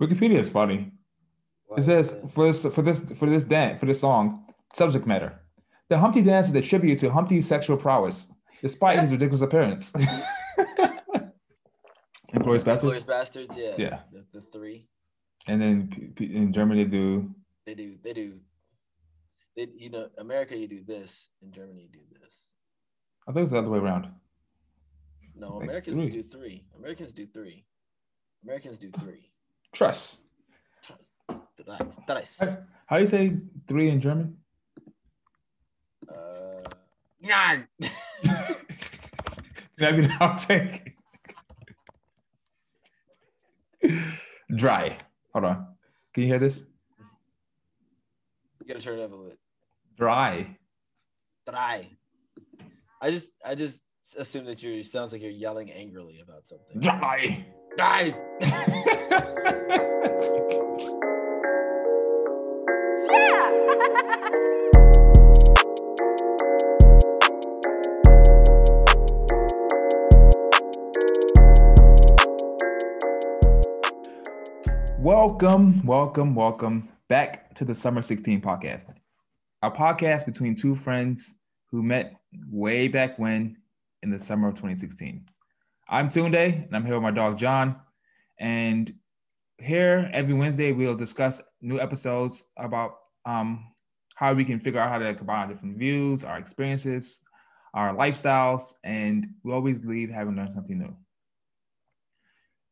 Wikipedia is funny. Why It says for this for this for this dance for this song subject matter. The Humpty dance is a tribute to Humpty's sexual prowess, despite his ridiculous appearance. Employees Glorious bastards. Bastards, yeah. Yeah. The, the three. And then in Germany they do They do, they do. They, you know, America, you do this. In Germany, you do this. I think it's the other way around. No, Like Americans three. do three. Americans do three. Americans do three. Trust. Tres. Tres. How, how do you say three in German? Uh, nine. I be the outtake? Dry. Hold on. Can you hear this? You gotta turn it up a little bit. Dry. Dry. I just, I just assume that you sounds like you're yelling angrily about something. Dry. Die. Welcome, welcome, welcome back to the Summer 16 podcast. A podcast between two friends who met way back when in the summer of 2016. I'm Tunde and I'm here with my dog John. And here every Wednesday we'll discuss new episodes about um, how we can figure out how to combine different views, our experiences, our lifestyles, and we always leave having learned something new.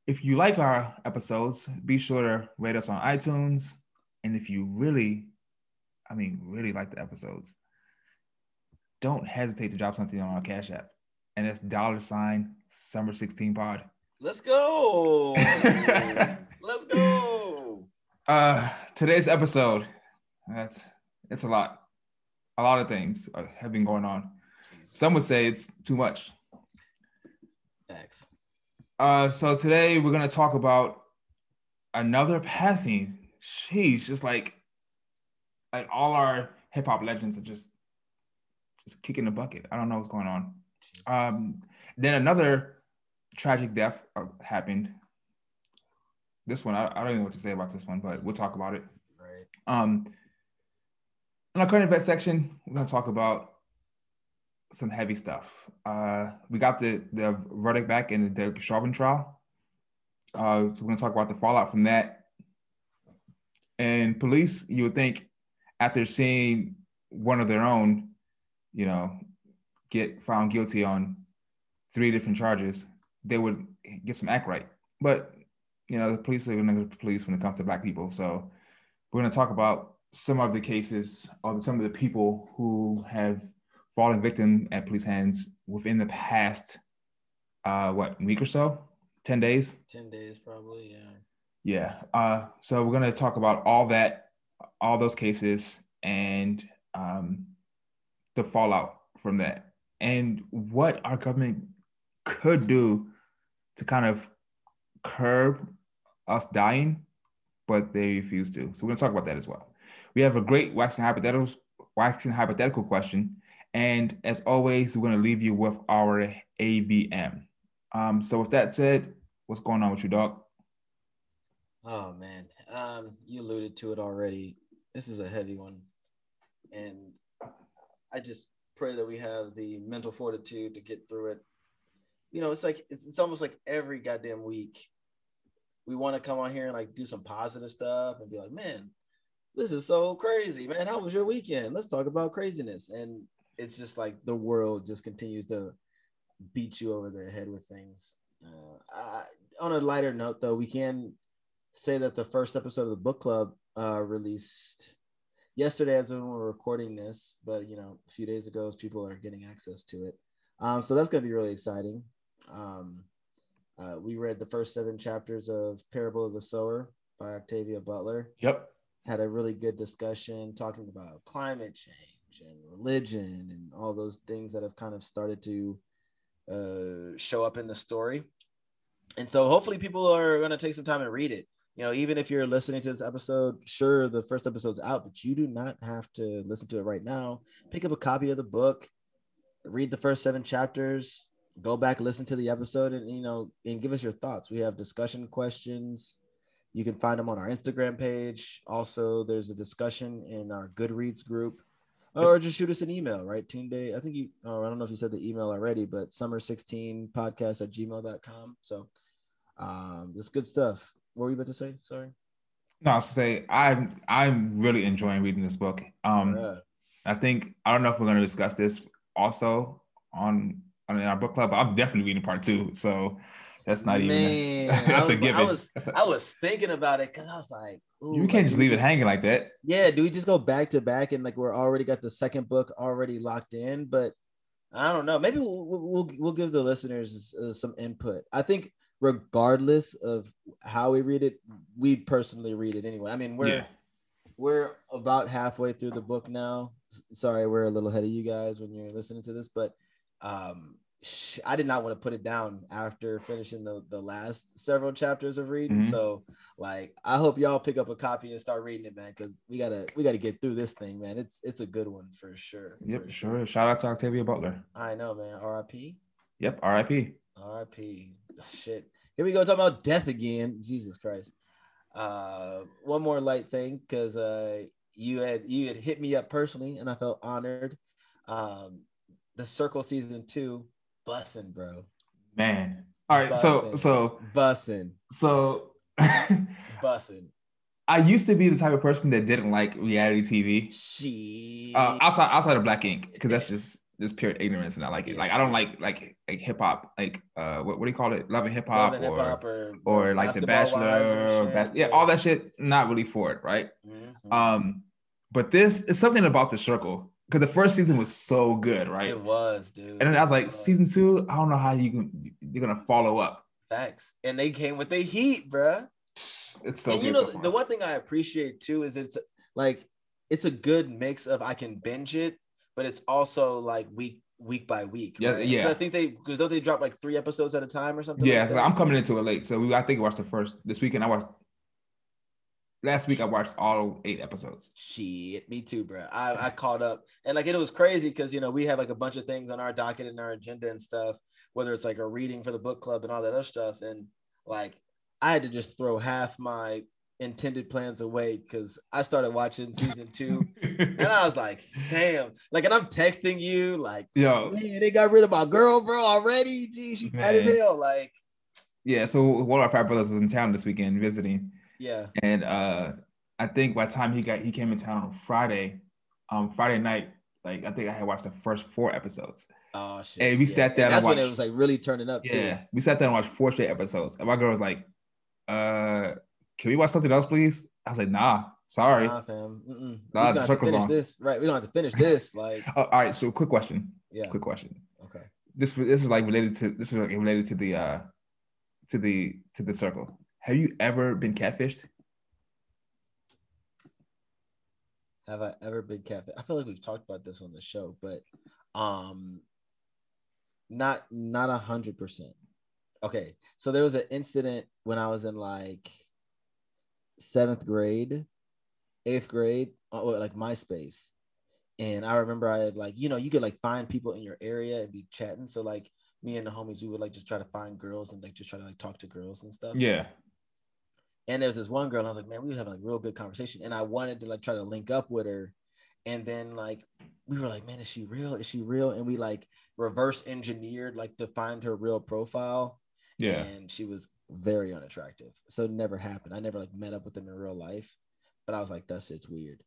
If you like our episodes, be sure to rate us on iTunes. And if you really, I mean, really like the episodes, don't hesitate to drop something on our Cash App. And it's dollar sign summer 16 pod. Let's go. Uh, today's episode, that's it's a lot. A lot of things have been going on. Some would say it's too much. Thanks. Uh, so today we're gonna talk about another passing. Sheesh, just like like all our hip hop legends are just just kicking the bucket. I don't know what's going on. Jesus. Um, then another tragic death uh, happened. This one, I, I don't even know what to say about this one, but we'll talk about it. right. Um, in our current event section, we're going to talk about some heavy stuff. Uh, we got the the verdict back in the Derek Chauvin trial. Uh, so we're going to talk about the fallout from that. And police, you would think, after seeing one of their own, you know, get found guilty on three different charges, they would get some act right. But you know, the police are going to police when it comes to black people. So we're going to talk about some of the cases or some of the people who have fallen victim at police hands within the past uh what week or so 10 days Ten days probably. Yeah. yeah uh so we're going to talk about all that all those cases and um the fallout from that and what our government could do to kind of curb us dying but they refuse to so we're going to talk about that as well we have a great waxing hypothetical waxing hypothetical question and as always we're going to leave you with our avm um so with that said what's going on with you dog Oh man. Um, you alluded to it already. This is a heavy one. And I just pray that we have the mental fortitude to get through it. You know, it's like it's, it's almost like every goddamn week we want to come on here and like do some positive stuff and be like, man, this is so crazy, man. How was your weekend? Let's talk about craziness. And it's just like the world just continues to beat you over the head with things. Uh, I, on a lighter note, though, we can say that the first episode of the book club uh, released yesterday as when we're recording this, but you know, a few days ago, people are getting access to it. Um, so that's going to be really exciting. Um, uh, we read the first seven chapters of Parable of the Sower by Octavia Butler. yep Had a really good discussion talking about climate change and religion and all those things that have kind of started to uh, show up in the story. And so hopefully people are going to take some time and read it. You know, even if you're listening to this episode, sure, the first episode's out, but you do not have to listen to it right now. Pick up a copy of the book, read the first seven chapters, go back, listen to the episode, and, you know, and give us your thoughts. We have discussion questions. You can find them on our Instagram page. Also, there's a discussion in our Goodreads group. Or just shoot us an email, right? Tunde. I think you, oh, I don't know if you said the email already, but summer16 podcast at gmail.com. So um, it's good stuff. What were you about to say? Sorry. No, I was to say I'm I'm really enjoying reading this book. Um, yeah. I think I don't know if we're going to discuss this also on in our book club, but I'm definitely reading part two. So that's not Man, even that's was, a given. I was I was thinking about it because I was like, you can't like, just leave it hanging like that. Yeah, do we just go back to back and like we're already got the second book already locked in? But I don't know. Maybe we'll we'll, we'll give the listeners uh, some input. I think regardless of how we read it, we personally read it anyway. I mean, we're yeah. we're about halfway through the book now. Sorry, we're a little ahead of you guys when you're listening to this, but um I did not want to put it down after finishing the, the last several chapters of reading. Mm-hmm. So like I hope y'all pick up a copy and start reading it, man, because we gotta we gotta get through this thing, man. It's it's a good one for sure. Yep, for sure. sure. Shout out to Octavia Butler. I know, man. R.I.P. Yep, R.I.P. R.I.P. Shit. Here we go talking about death again. Jesus Christ. Uh one more light thing, because uh you had you had hit me up personally and I felt honored. Um the circle season two bussing, bro. Man. All right. So so bussing. So bussing. I used to be the type of person that didn't like reality TV. She uh, outside outside of Black Ink, because that's just just pure ignorance, and I like it. Yeah. Like I don't like like like hip hop, like uh, what, what do you call it? Love and hip hop, or, or, or like The Bachelor, or Bas- yeah, all that shit. Not really for it, right? Mm-hmm. Um, but this is something about the circle because the first season was so good, right? It was, dude. And then I was like, season two, I don't know how you can you're gonna follow up. Facts, and they came with the heat, bruh. It's so. And you know, so the one thing I appreciate too is it's like it's a good mix of I can binge it, but it's also like week week by week. Yeah, right? yeah. I think they because don't they drop like three episodes at a time or something? Yeah, like I'm coming into it late, so we, I think I watched the first this weekend. I watched last week I watched all eight episodes. Shit, me too, bro. I, I caught up and like it was crazy because you know we have like a bunch of things on our docket and our agenda and stuff, whether it's like a reading for the book club and all that other stuff. And like I had to just throw half my intended plans away because I started watching season two and I was like, damn, like, and I'm texting you like, yo, man, they got rid of my girl, bro, already. Gee, she bad as hell. Like, yeah. So one of our frat brothers was in town this weekend visiting yeah. And uh I think by the time he got he came in town on Friday, um Friday night, like I think I had watched the first four episodes. Oh shit. And we yeah. sat down. And that's watched, when it was like really turning up. Yeah. Too. We sat down and watched four straight episodes. And my girl was like, uh, can we watch something else, please? I was like, nah, sorry. Nah, fam. Mm-mm. Nah, the circle's on. This. Right. We're gonna have to finish this. Like oh, all right. So quick question. Yeah. Quick question. Okay. This this is like related to this is like related to the uh to the to the circle. Have you ever been catfished? have I ever been catfished? I feel like we've talked about this on the show, but um not not a hundred percent. Okay. So there was an incident when I was in like seventh grade, eighth grade, uh, like MySpace. And I remember I had like, you know, you could like find people in your area and be chatting. So like me and the homies, we would like just try to find girls and like just try to like talk to girls and stuff. Yeah. And there's this one girl, and I was like, man, we were having like real good conversation. And I wanted to like try to link up with her. And then like we were like, man, is she real? Is she real? And we like reverse engineered like to find her real profile. Yeah. And she was very unattractive. So it never happened. I never like met up with them in real life. But I was like, that's shit's weird.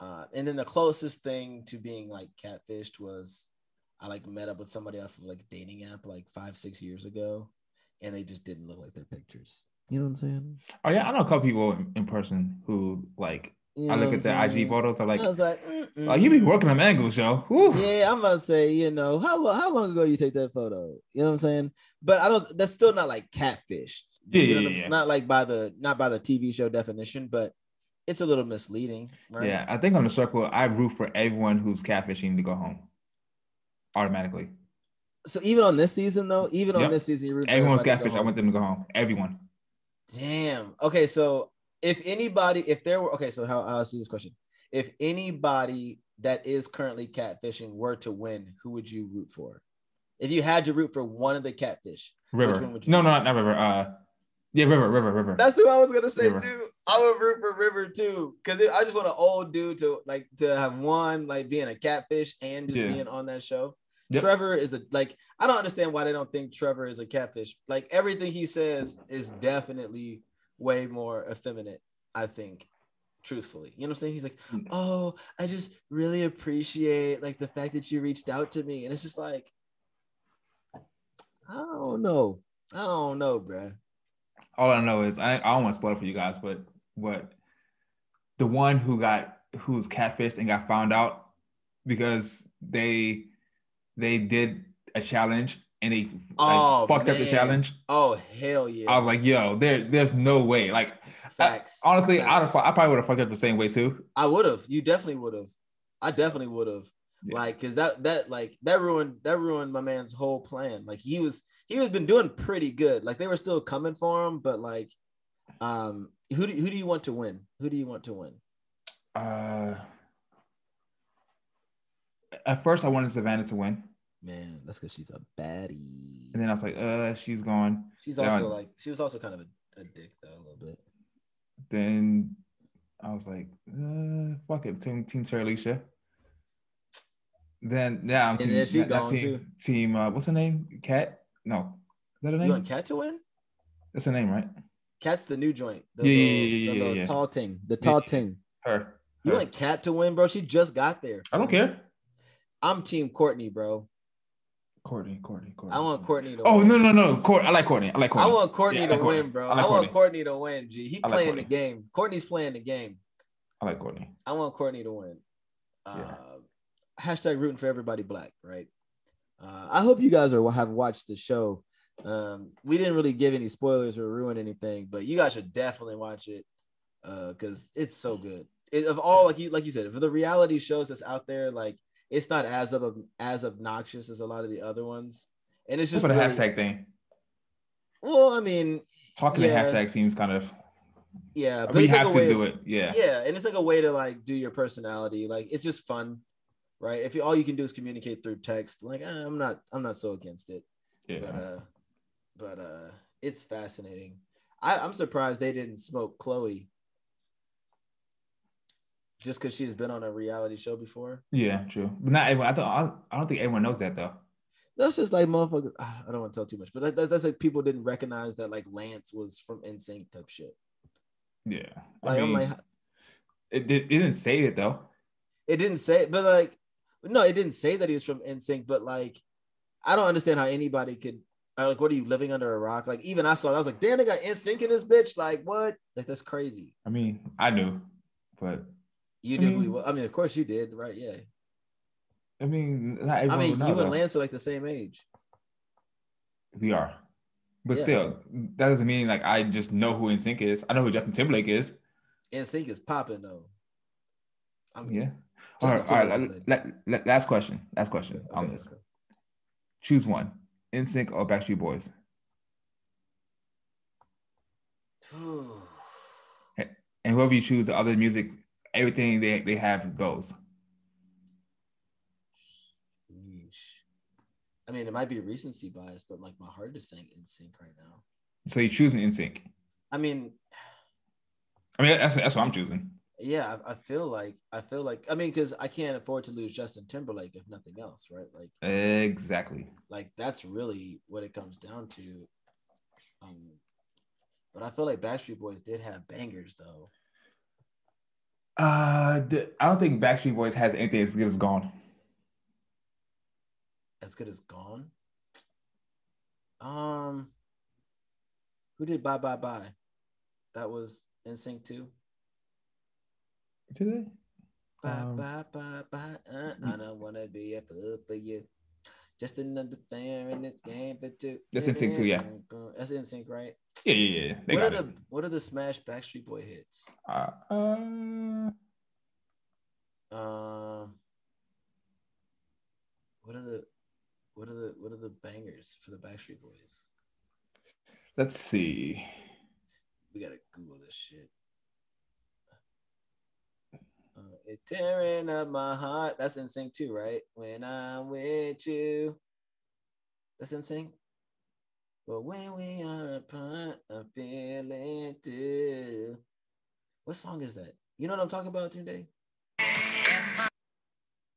Uh, and then the closest thing to being like catfished was I like met up with somebody off of like dating app like five, six years ago, and they just didn't look like their pictures. You know what I'm saying? Oh yeah, I know a couple people in, in person who like. You I look at their IG photos. I'm like, I was like, like you be working on angles, yo. Yeah, I'm about to say, you know, how how long ago you take that photo? You know what I'm saying? But I don't. That's still not like catfished. Yeah, you know yeah, yeah. Not like by the not by the TV show definition, but it's a little misleading, right? Yeah, I think on the circle, I root for everyone who's catfishing to go home automatically. So even on this season, though, even yep. on this season, you root everyone's catfish. I want them to go home. Everyone. Damn. Okay, so if anybody, if there were, okay, so how I'll ask you this question: If anybody that is currently catfishing were to win, who would you root for? If you had to root for one of the catfish, River. no, no, not River. Uh, Yeah, River, River, River. That's who I was gonna say River. too. I would root for River too, because I just want an old dude to like to have one like being a catfish and just Yeah. being on that show. Yep. Trevor is a like I don't understand why they don't think Trevor is a catfish. Like everything he says is definitely way more effeminate. I think, truthfully, you know what I'm saying? He's like, Mm. oh, I just really appreciate like the fact that you reached out to me, and it's just like, I don't know, I don't know, bruh. All I know is I, I don't want to spoil it for you guys, but what the one who got who's catfished and got found out because they they did a challenge and they like, Oh, fucked up the challenge. Oh hell yeah! I was like, yo, there, there's no way. Like, facts. honestly, I'd have, I probably would have fucked up the same way too. I would have. You definitely would have. I definitely would have. Yeah. Like, cause that that like that ruined that ruined my man's whole plan. Like he was he was been doing pretty good. Like they were still coming for him, but like, um, who do who do you want to win? Who do you want to win? Uh, at first, I wanted Savannah to win, Man, that's because she's a baddie. and then I was like, uh, she's gone. she's also like she was also kind of a, a dick though a little bit. Then I was like, uh, fuck it, team Team Terilisha. Then yeah, I'm And team, then she not- not team, too. team. Uh, what's her name? Cat? No, is that her name? You want Cat to win? That's her name, right? Cat's the new joint. The Yeah, yeah, yeah, the yeah, little yeah. tall ting. The tall ting. Her. You Her. want Cat to win, bro? She just got there. I don't care. I'm team Courtney, bro. Courtney, Courtney, Courtney. I want Courtney to win. Oh win. no no no! Court. I like Courtney. I like Courtney. I want Courtney Yeah, to like Courtney. win, bro. I I, want Courtney. Courtney to win. G. He like playing the game. Courtney's playing the game. I like Courtney. I want Courtney to win. Uh, Yeah. Hashtag rooting for everybody black, right? Uh, I hope you guys are have watched the show. Um, we didn't really give any spoilers or ruin anything, but you guys should definitely watch it because it's so good. It, of all, like you like you said, for the reality shows that's out there, like it's not as of as obnoxious as a lot of the other ones, and it's Just just for the really- hashtag thing. Well, I mean, Talking yeah. the hashtag seems kind of. yeah, but we it's like have to do it. Yeah. yeah and it's like a way to like do your personality like it's just fun right if you, all you can do is communicate through text like eh, i'm not i'm not so against it Yeah. but uh but uh it's fascinating I, i'm surprised they didn't smoke chloe just because she's been on a reality show before Yeah. True. But not everyone. I don't. I don't- I don't think everyone knows that though. that's just like motherfucker i don't want to tell too much but that, that- that's like people didn't recognize that like lance was from NSYNC type shit Yeah. I like mean, i'm like it, it, it didn't say it though. It didn't say, but like, no, it didn't say that he was from NSYNC. But like, I don't understand how anybody could. uh, Like, what are you living under a rock? Like, even I saw, it, I was like, damn, they got NSYNC in this bitch. Like, what? Like, that's crazy. I mean, I knew, but You I knew who he was. I mean, of course you did, right? Yeah. I mean, not I mean, you and. Lance are like the same age. We are. But Yeah. still, that doesn't mean like I just know who NSYNC is. I know who Justin Timberlake is. NSYNC is popping though. I mean, Yeah. All right. All right. Timberlake Let, is let, let- last question. Last question like- on okay, this. okay. Choose one. NSYNC or Backstreet Boys. And whoever you choose, the other music, everything they, they have goes. I mean, it might be recency bias, but like my heart is saying NSYNC right now. So you're choosing NSYNC. I mean, I mean, that's, that's what I'm choosing. yeah, I, I feel like I feel like I mean, because I can't afford to lose Justin Timberlake if nothing else, right? Like, Exactly. like that's really what it comes down to. Um, but I feel like Backstreet Boys did have bangers though. Uh, I don't think Backstreet Boys has anything as good as Gone. As good as Gone. Um, who did Bye Bye Bye? That was NSYNC too. Did they? Bye Um, bye bye bye. Uh, I don't wanna be a fool for you. Just another player in this game for two. That's NSYNC too, yeah. That's NSYNC, right? Yeah, yeah, yeah. They what are got the what are the Smash Backstreet Boy hits? Uh, uh, Um, what are the what are the what are the bangers for the Backstreet Boys? let's see. We gotta Google this shit. Uh, it's tearing up my heart. That's NSYNC too, right? When I'm with you. That's NSYNC. But when we are apart, I'm feeling too. What song is that? You know what I'm talking about today?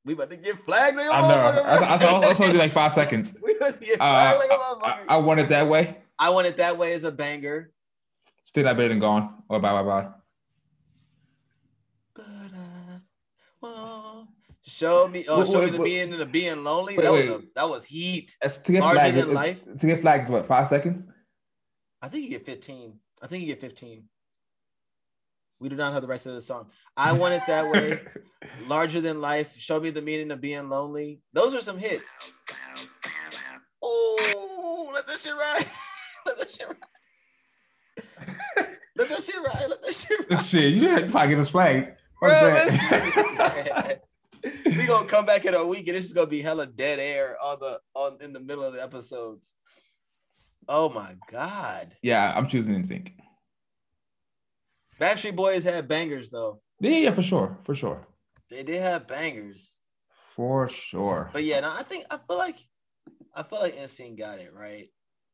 We about to get flagged. Like I know. I, I. I, I told you like five seconds. we about to get Uh, like I. I want it that way. I want it that way as a banger. Still not better than gone or bye bye bye. But I want- Show me, uh, oh, Wait, show me the wait. being and the being lonely. That was a, that was heat. That's to get Larger flagged. than is- life? To get flagged is what five seconds. I think you get 15. I think you get 15. We do not have the rest of the song. I want it that way. Larger than life. Show me the meaning of being lonely. Those are some hits. Oh, let that shit ride. let that shit ride. let that shit ride. Let that shit ride. Shit, you had probably get us flagged. Bro, Fuck that. listen. we gonna come back in a week and this is gonna be hella dead air on the on in the middle of the episodes. Oh my god. yeah, I'm choosing NSYNC. Backstreet Boys had bangers though. Yeah, yeah, for sure, for sure, They did have bangers. for sure. But yeah, no, I think I feel like I feel like NSYNC got it right.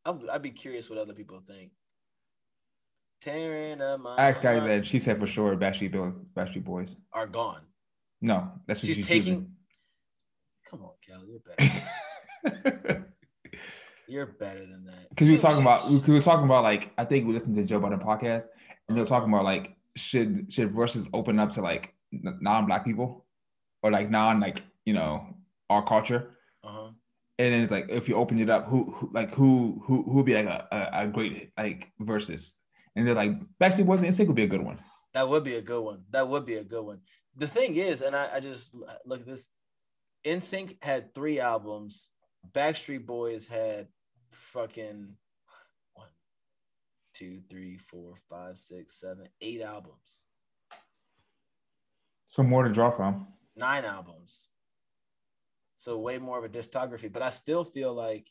I'm, I'd be curious what other people think. Tearing up my I asked Kylie that she said for sure Backstreet Backstreet Boys. are gone. No, that's what She's she's, taking- Come on, Kelly, you're better. You're better than that. Because we were talking about, we we were talking about like, I think we listened to Joe Budden podcast, and they were talking about like, should should Verzuz open up to like non-black people, or like non like you know our culture, Uh-huh. and then it's like if you open it up, who, who like who who who would be like a, a, a great like Verzuz, and they're like Backstreet Boys and NSYNC would be a good one. That would be a good one. That would be a good one. The thing is, and I, I just look at this. NSYNC had three albums. Backstreet Boys had fucking one, two, three, four, five, six, seven, eight albums. So more to draw from. Nine albums. So way more of a discography. But I still feel like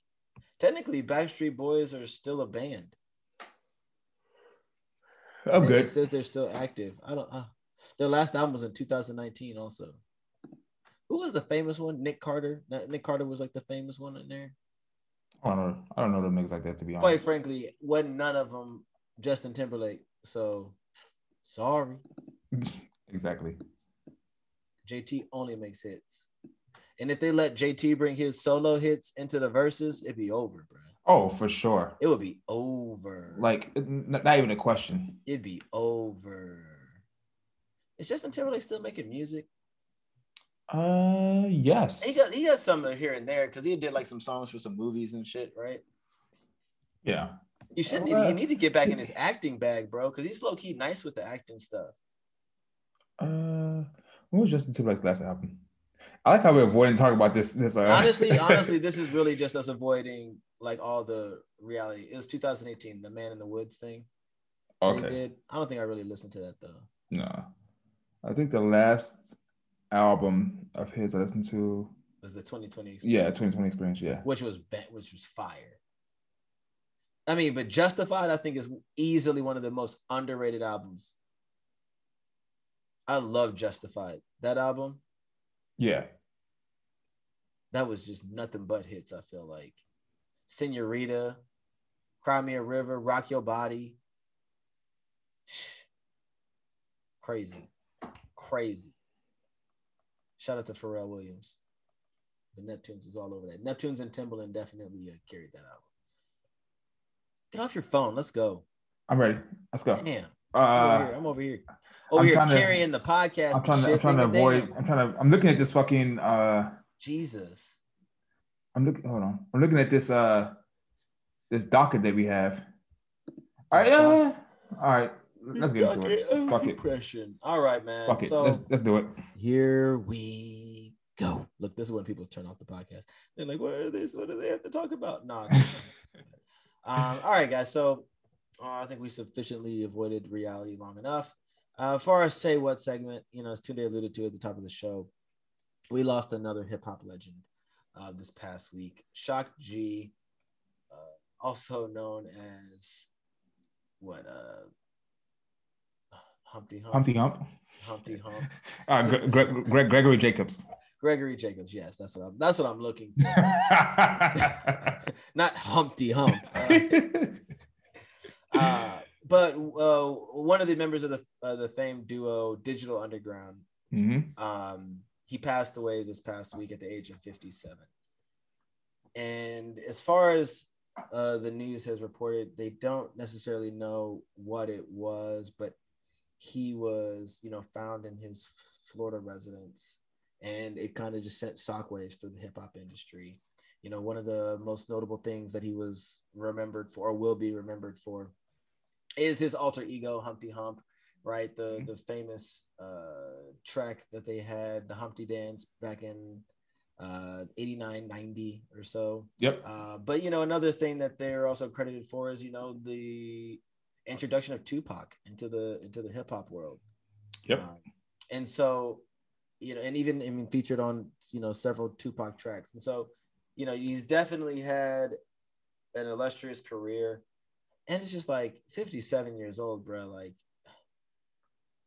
technically Backstreet Boys are still a band. I'm And good. It says they're still active. I don't. Uh, their last album was in 2019. Also, who was the famous one? Nick Carter. Nick Carter was like the famous one in there. I don't know. I don't know them niggas like that to be honest. Quite frankly, wasn't none of them Justin Timberlake. So sorry, exactly. JT only makes hits. And if they let JT bring his solo hits into the Verzuz, it'd be over, bro. Oh, for sure. It would be over. Like not even a question. it'd be over. Is Justin Timberlake still making music? Uh, yes. He got he has some here and there because he did like some songs for some movies and shit, right? Yeah. You should need Uh, you need to get back in his acting bag, bro, because he's low key nice with the acting stuff. Uh, what was Justin Timberlake's last album? I like how we're avoiding talking about this. This uh... Honestly, honestly, this is really just us avoiding like all the reality. It was 2018, the Man of the Woods thing. that okay. did. I don't think I really listened to that though. No, I think the last album of his I listened to, was the 2020 experience. yeah, 2020 Experience. Yeah. which was which was fire. I mean, but Justified, I think, is easily one of the most underrated albums. I love Justified. That album, Yeah. that was just nothing but hits. I feel like Senorita, Cry Me a River, Rock Your Body. Crazy, crazy. Shout out to Pharrell Williams. The Neptunes is all over that. Neptunes and Timbaland definitely uh, carried that out. Get off your phone. Let's go. I'm ready. Let's go. Damn. I'm over Uh, here. I'm over here. Over I'm here trying to- carrying the podcast. I'm trying to. I'm trying to avoid. Damn. I'm trying to. I'm looking at this fucking. Uh, Jesus. I'm looking. Hold on. I'm looking at this. Uh, this docket that we have. All right. Uh, all right. Let's get into it. Fuck it. Depression. All right, man. Fuck it. So Let's let's do it. here we go. Look, this is when people turn off the podcast. They're like, "What are this? What do they have to talk about?" No. it's okay. It's okay. um, all right, guys. So uh, I think we sufficiently avoided reality long enough. Uh, for our say what segment, you know, as Tunde alluded to at the top of the show, we lost another hip hop legend uh, this past week. Shock G, uh, also known as what? Uh, Humpty Hump. Humpty Hump. Humpty Hump. Uh, Gre- Gre- Gre- Gregory Jacobs. Gregory Jacobs. Yes, that's what I'm. That's what I'm looking. for. Not Humpty Hump. Uh, uh, but uh, one of the members of the uh, the famed duo Digital Underground, Mhm. um, he passed away this past week at the age of 57. And as far as uh, the news has reported, they don't necessarily know what it was, but he was, you know, found in his Florida residence, and it kind of just sent shockwaves through the hip hop industry. You know, one of the most notable things that he was remembered for, or will be remembered for, is his alter ego Humpty Hump, right? The the famous uh, track that they had, the Humpty Dance, back in uh, 89, 90 or so. Yep. Uh, but you know, another thing that they're also credited for is you know the introduction of Tupac into the into the hip hop world. Yep. Um, and so, you know, and even I mean featured on you know several Tupac tracks. And so, you know, he's definitely had an illustrious career. And it's just like 57 years old, bro. Like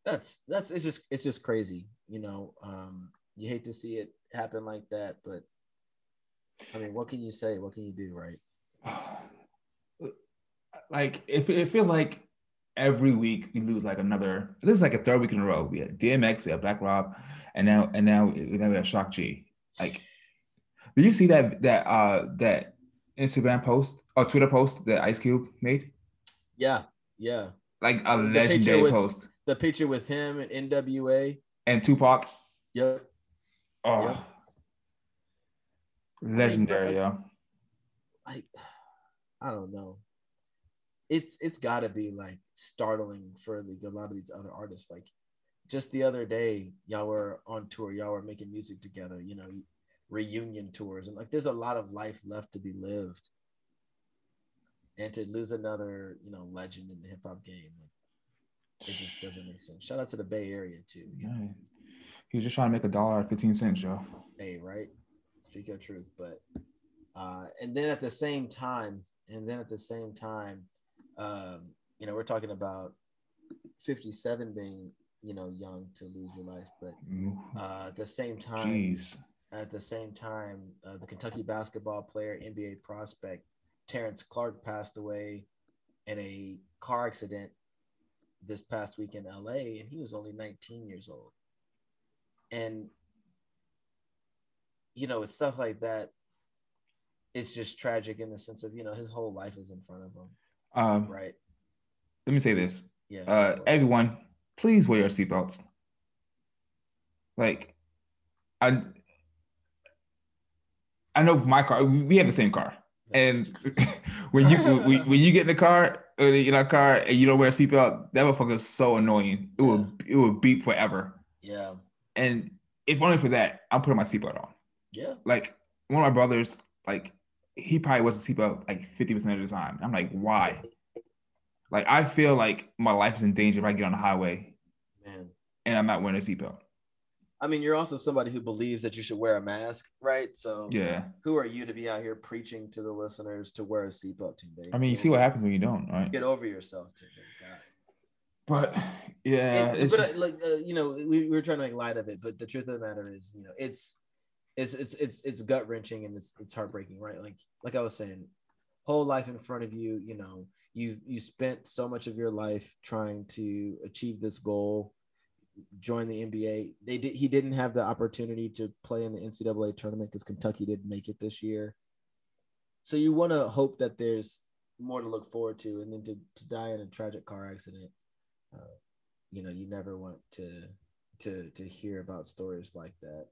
that's that's it's just it's just crazy, you know. Um, you hate to see it happen like that, but I mean, what can you say? What can you do, right? like it, it feels like every week we lose like another. This is like a third week in a row. We had DMX, we had Black Rob, and now and now now we have Shock G. Like, did you see that that uh that Instagram post or Twitter post that Ice Cube made? Yeah, yeah. Like a The legendary with- post. The picture with him and NWA. And Tupac. Yep. Oh, Yep. legendary, yo. like I don't know. It's it's got to be like startling for like a lot of these other artists. Like just the other day, y'all were on tour, y'all were making music together. You know, reunion tours, and like there's a lot of life left to be lived. And to lose another, you know, legend in the hip hop game, like, it just doesn't make sense. Shout out to the Bay Area too. You know? Yeah. He was just trying to make a dollar at 15 cents, yo. hey, right? Speak your truth. But uh, and then at the same time, and then at the same time, um, you know, we're talking about 57 being, you know, young to lose your life, but uh, at the same time, Jeez. at the same time, uh, the Kentucky basketball player, NBA prospect Terrence Clarke passed away in a car accident this past week in LA, and he was only 19 years old. And you know, it's stuff like that. It's just tragic in the sense of you know his whole life is in front of him, Um, right? let me say this. Yeah. Uh, everyone, please wear your seatbelts. Like, I, I know my car. We have the same car, and when you when, you get in the car, in a car, and you don't wear a seatbelt, that motherfucker is so annoying. It will it will beep forever. yeah, And if only for that, I'm putting my seatbelt on. yeah, Like one of my brothers, like he probably was a seatbelt like 50% of the time. I'm like, why? Like I feel like my life is in danger if I get on the highway man. and I'm not wearing a seatbelt. I mean, you're also somebody who believes that you should wear a mask, right? So, Yeah. who are you to be out here preaching to the listeners to wear a seatbelt today? I mean, you see what happens when you don't, right? Get over yourself, today, God. But yeah, And- it's but uh, like uh, you know, we, we were trying to make light of it, but the truth of the matter is, you know, it's it's it's it's it's gut wrenching and it's it's heartbreaking, right? Like like I was saying, whole life in front of you, you know, you've you spent so much of your life trying to achieve this goal, join the NBA. They did he didn't have the opportunity to play in the NCAA tournament because Kentucky didn't make it this year. So you want to hope that there's more to look forward to, and then to, to die in a tragic car accident uh, you know you never want to to to hear about stories like that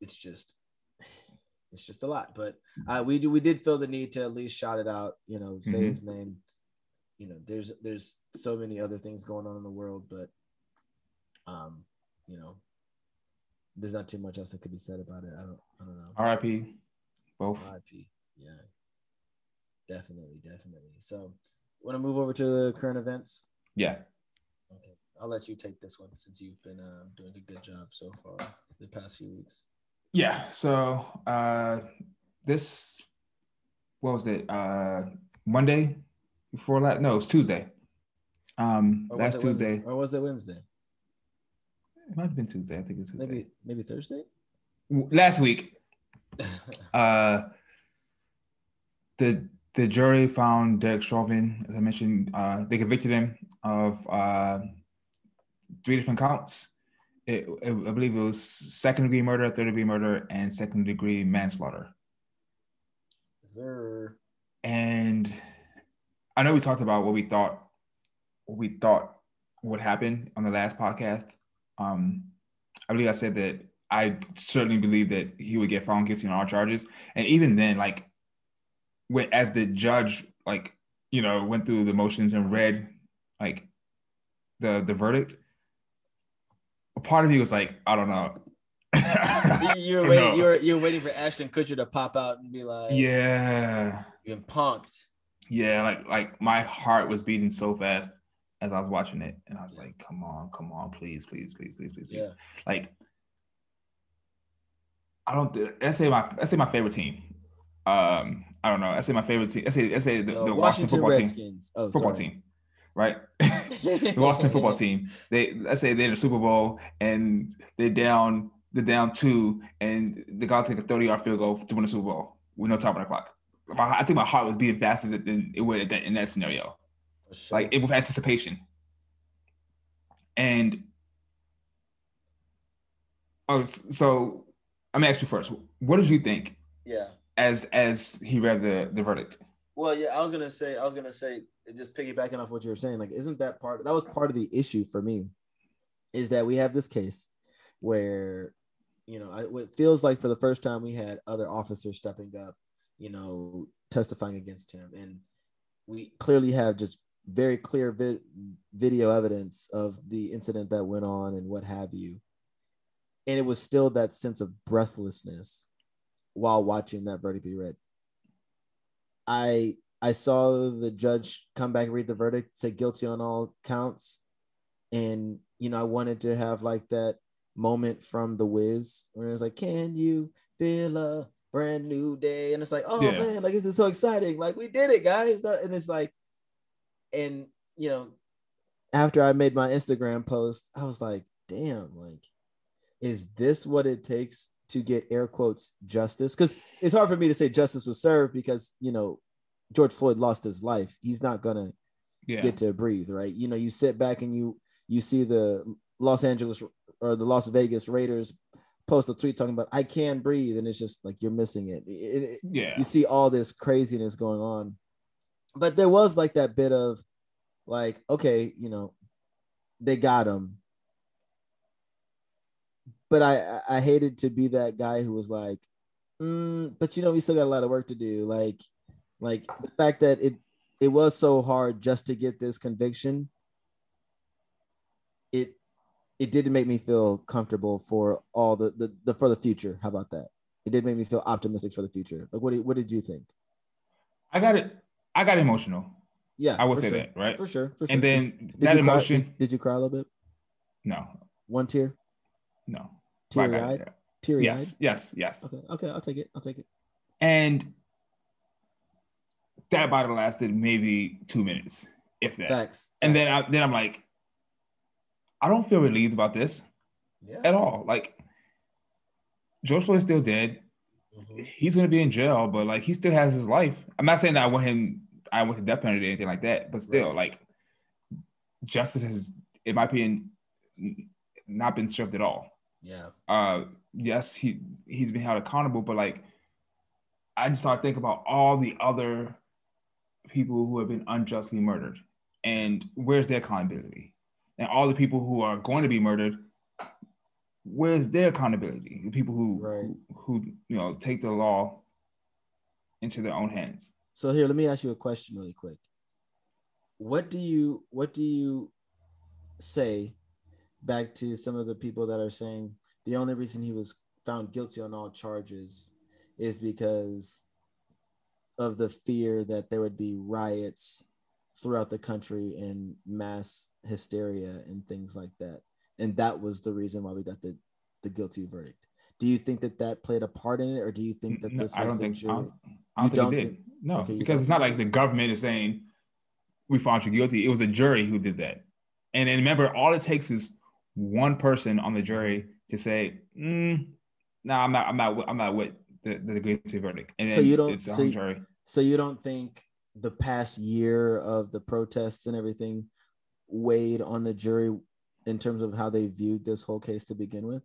it's just it's just a lot but uh we do we did feel the need to at least shout it out you know say Mhm. his name you know there's there's so many other things going on in the world but um you know there's not too much else that could be said about it i don't i don't know RIP both. RIP. Yeah. Definitely, definitely. So, want to move over to the current events? Yeah. Okay. I'll let you take this one since you've been uh, doing a good job so far the past few weeks. Yeah. So uh this what was it? Uh Monday before that? No, it was Tuesday. Um Or last Wednesday? Tuesday. Or was it Wednesday? It might have been Tuesday. I think it's Tuesday. Maybe maybe Thursday? last week, uh, the the jury found Derek Chauvin, as I mentioned, uh, they convicted him of uh, three different counts. It, I believe it was second degree murder, third degree murder, and second degree manslaughter. Sir. And I know we talked about what we thought, what we thought would happen on the last podcast. Um, I believe I said that I certainly believe that he would get found guilty on all charges, and even then, like when as the judge like you know went through the motions and read like the the verdict a part of me was like i don't know you were waiting you were, you were waiting for ashton kutcher to pop out and be like yeah you've been punked yeah like like my heart was beating so fast as i was watching it and i was like come on come on please please please please please please yeah. like i don't let's say my let's say my favorite team um I don't know. I say my favorite team. I say I say the, the Washington, Washington, football Redskins. team. Oh, football sorry. team, right? the Washington football team. They let's say they're in the Super Bowl and they're down they're down two and they got to take a 30 yard field goal to win the Super Bowl with no time on the clock. I think my heart was beating faster than it would in that scenario. Sure. Like it with anticipation. And oh, so I'm gonna ask you first. What did you think? Yeah as as he read the the verdict. Well, yeah, I was gonna say, I was gonna say, just piggybacking off what you were saying, like, isn't that part? That was part of the issue for me, is that we have this case where, you know, it feels like for the first time we had other officers stepping up, you know, testifying against him, and we clearly have just very clear vi- video evidence of the incident that went on and what have you, and it was still that sense of breathlessness while watching that verdict be read. I I saw the judge come back and read the verdict, say guilty on all counts, and you know I wanted to have like that moment from The Wiz where it was like, "Can you feel a brand new day?" And it's like, "Oh yeah. man, like this is so exciting! Like we did it, guys!" And it's like, and you know, after I made my Instagram post, I was like, "Damn, like, is this what it takes to get air quotes justice because it's hard for me to say justice was served because you know George Floyd lost his life. He's not gonna yeah. get to breathe, right? You know, you sit back and you you see the Los Angeles or the Las Vegas Raiders post a tweet talking about I can breathe, and it's just like you're missing it. it, it yeah, you see all this craziness going on, but there was like that bit of like, okay, you know, they got him but I I hated to be that guy who was like, mm, but you know, we still got a lot of work to do. Like, like the fact that it it was so hard just to get this conviction. It it didn't make me feel comfortable for all the, the the for the future. How about that? It did make me feel optimistic for the future. Like, what did, what did you think? I got it. I got emotional. Yeah, I would say sure. that, right? For sure. For sure. And then did, that emotion. Cry, did, you cry a little bit? No. One tear. No. Teary eyed. Teary Yes. Yes. Yes. Okay. Okay. I'll take it. I'll take it. And that battle lasted maybe two minutes, if that. Facts. And then I, then I'm like, I don't feel relieved about this yeah. at all. Like George Floyd's still dead. Mm-hmm. He's gonna be in jail, but like he still has his life. I'm not saying that I want him, I want the death penalty or anything like that, but still, right. like justice has, in my opinion, not been served at all. Yeah. Uh, yes, he he's been held accountable, but like, I just start thinking about all the other people who have been unjustly murdered, and where's their accountability? And all the people who are going to be murdered, where's their accountability? The people who right. who, who you know take the law into their own hands. So here, let me ask you a question really quick. What do you what do you say back to some of the people that are saying the only reason he was found guilty on all charges is because of the fear that there would be riots throughout the country and mass hysteria and things like that and that was the reason why we got the the guilty verdict do you think that that played a part in it or do you think that this no, was I don't think, jury? I don't, I don't, think it did. Think, no okay, because it's not like the government is saying we found you guilty it was the jury who did that and, and remember all it takes is one person on the jury to say, mm, no, I'm not. I'm not. I'm not with the the guilty verdict. And So you don't- so you-. So you don't think the past year of the protests and everything weighed on the jury in terms of how they viewed this whole case to begin with?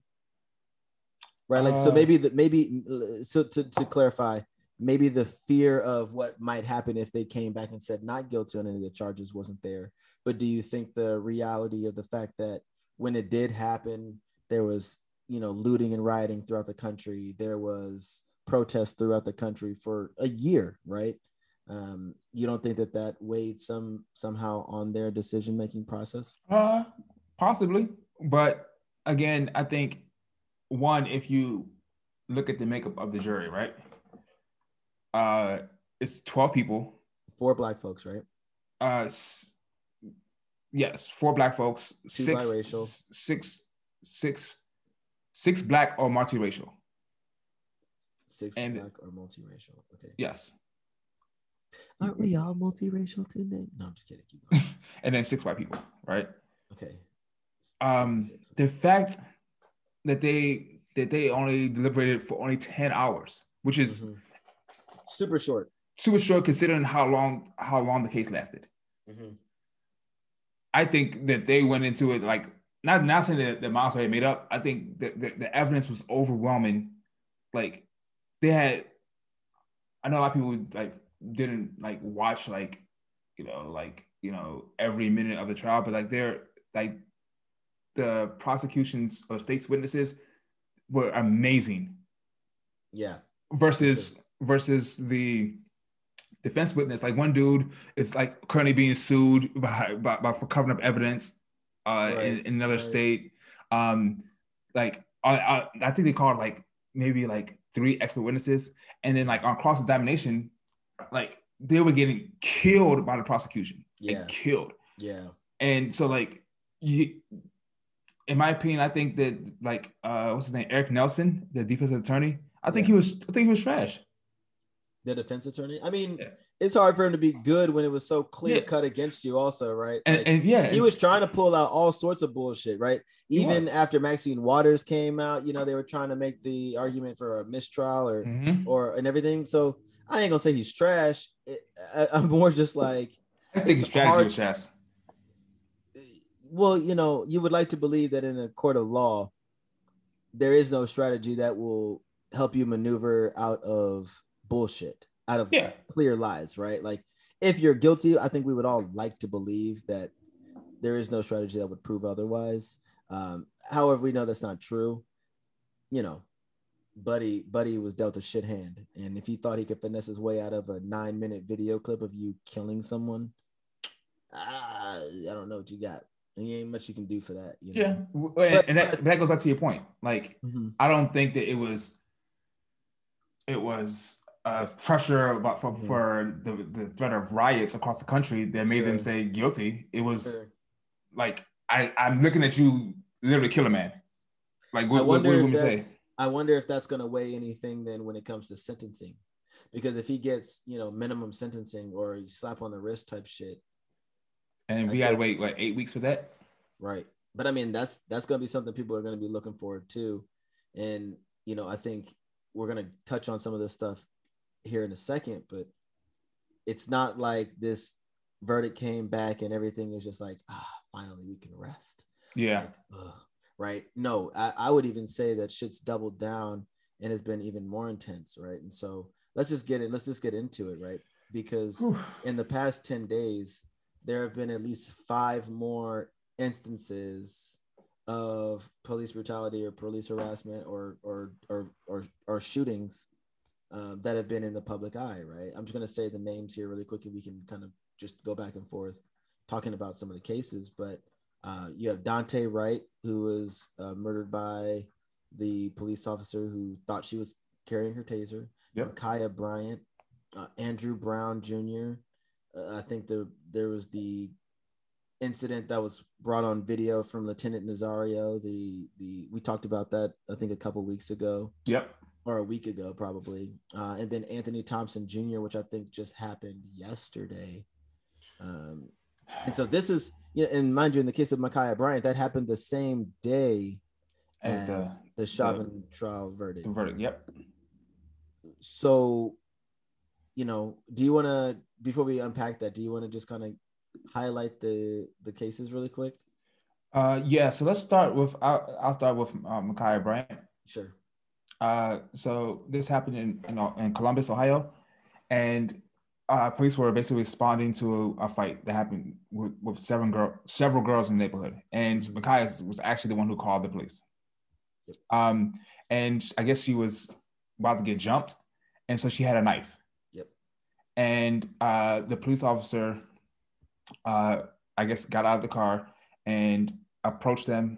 Right. Like so Uh, maybe that maybe so to, to clarify, maybe the fear of what might happen if they came back and said not guilty on any of the charges wasn't there. But do you think the reality of the fact that when it did happen, there was you know looting and rioting throughout the country, there was protests throughout the country for a year, right? Um, you don't think that that weighed some somehow on their decision making process? Uh, possibly, but again, I think one, if you look at the makeup of the jury, right? Uh, it's twelve people. Four black folks, right? Uh, s- yes, four black folks, Two six, biracial. s- six, six, six black or multiracial. Six And- black or multiracial. Okay. Yes, Aren't we all multiracial today? No, I'm just kidding. Keep going. and then six white people, right? Okay. Um, 66. the fact that they that they only deliberated for only ten hours, which is Mhm. super short. super short considering how long how long the case lasted. Mhm. I think that they went into it like not not saying that the amounts already made up. I think that the, the evidence was overwhelming. Like they had, I know a lot of people like didn't like watch like you know like you know every minute of the trial, but like they're like the prosecutions or state's witnesses were amazing Yeah. versus versus the defense witness. Like one dude is like currently being sued by, by, by for covering up evidence uh, Right, in, in another right. state. Um, like I, I, I think they called like maybe like three expert witnesses, and then like on cross examination, like they were getting killed by the prosecution. like, Yeah. killed. Yeah. And so like you in my opinion, I think that like uh what's his name? Eric Nelson, the defense attorney, I think Yeah. he was I think he was trash. The defense attorney. I mean, Yeah. It's hard for him to be good when it was so clear Yeah. cut against you, also, right? And, Like, and yeah, he was trying to pull out all sorts of bullshit, right? Even after Maxine Waters came out, you know, they were trying to make the argument for a mistrial or Mhm. or and everything. So I ain't gonna say he's trash. It, I, I'm more just like, I think strategy hard- trash. well, you know, you would like to believe that in a court of law, there is no strategy that will help you maneuver out of bullshit, out of Yeah. clear lies, right? Like if you're guilty, I think we would all like to believe that there is no strategy that would prove otherwise. Um, however, we know that's not true. You know, Buddy Buddy was dealt a shit hand, and if he thought he could finesse his way out of a nine minute video clip of you killing someone, ah, I don't know what you got. And you ain't much you can do for that. You know? Yeah, W- and, and that, that goes back to your point. Like, Mhm. I don't think that it was, it was uh, pressure about for, Mhm. for the, the threat of riots across the country that made them say guilty. It was Sure. like I I'm looking at you literally kill a man. Like what, what, what do you if want me to say? I wonder if that's going to weigh anything then when it comes to sentencing, because if he gets you know minimum sentencing or you slap on the wrist type shit, And I we gotta wait what eight weeks for that. right? But I mean that's that's going to be something people are going to be looking forward to, and you know I think we're going to touch on some of this stuff here in a second, but it's not like this verdict came back and everything is just like ah finally we can rest. Yeah, Like, right? No, I, I would even say that shit's doubled down and has been even more intense, right? And so let's just get in, let's just get into it, right? Because in the past 10 days, there have been at least five more instances of police brutality or police harassment or or or or, or shootings um, that have been in the public eye, right? I'm just gonna say the names here really quickly. We can kind of just go back and forth talking about some of the cases, but uh, you have Daunte Wright, who was uh, murdered by the police officer who thought she was carrying her taser. Yep. Ma'Khia Bryant, uh, Andrew Brown Jr. Uh, I think there there was the incident that was brought on video from Lieutenant Nazario. The the we talked about that I think a couple weeks ago Yep. Or a week ago probably, uh, and then Anthony Thompson Jr., which I think just happened yesterday. Um, and so this is, you know, and mind you, in the case of Ma'Khia Bryant, that happened the same day as, as the, the Chauvin the, trial verdict. Verdict, yep. So, you know, do you want to before we unpack that? Do you want to just kind of highlight the the cases really quick? Uh, yeah. So let's start with I'll, I'll start with uh, Ma'Khia Bryant. Sure. Uh, so this happened in, in in Columbus, Ohio, and uh, police were basically responding to a, a fight that happened with, with several girl, several girls in the neighborhood, and Ma'Khia was actually the one who called the police. Um, and I guess she was about to get jumped, and so she had a knife. Yep. And uh, the police officer, uh, I guess, got out of the car and approached them.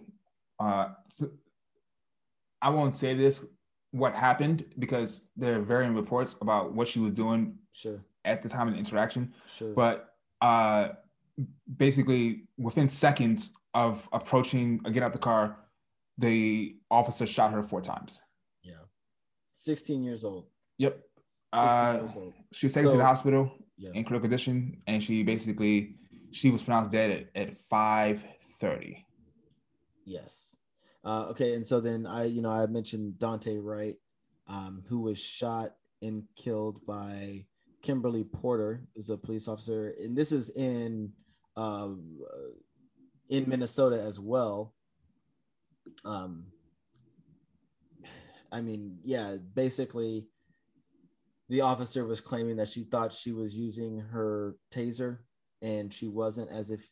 Uh, so I won't say this what happened because there are varying reports about what she was doing sure. at the time of the interaction. Sure. But uh, basically, within seconds of approaching, uh, get out the car, the officer shot her four times. Yeah. 16 years old. Yep. Uh, she was taken so, to the hospital yeah. in critical condition, and she basically she was pronounced dead at, at 5:30. Yes. Uh, okay, and so then I, you know, I mentioned Daunte Wright, um, who was shot and killed by Kimberly Potter, who's a police officer, and this is in uh, in Minnesota as well. Um, I mean, yeah, basically, the officer was claiming that she thought she was using her taser, and she wasn't. As if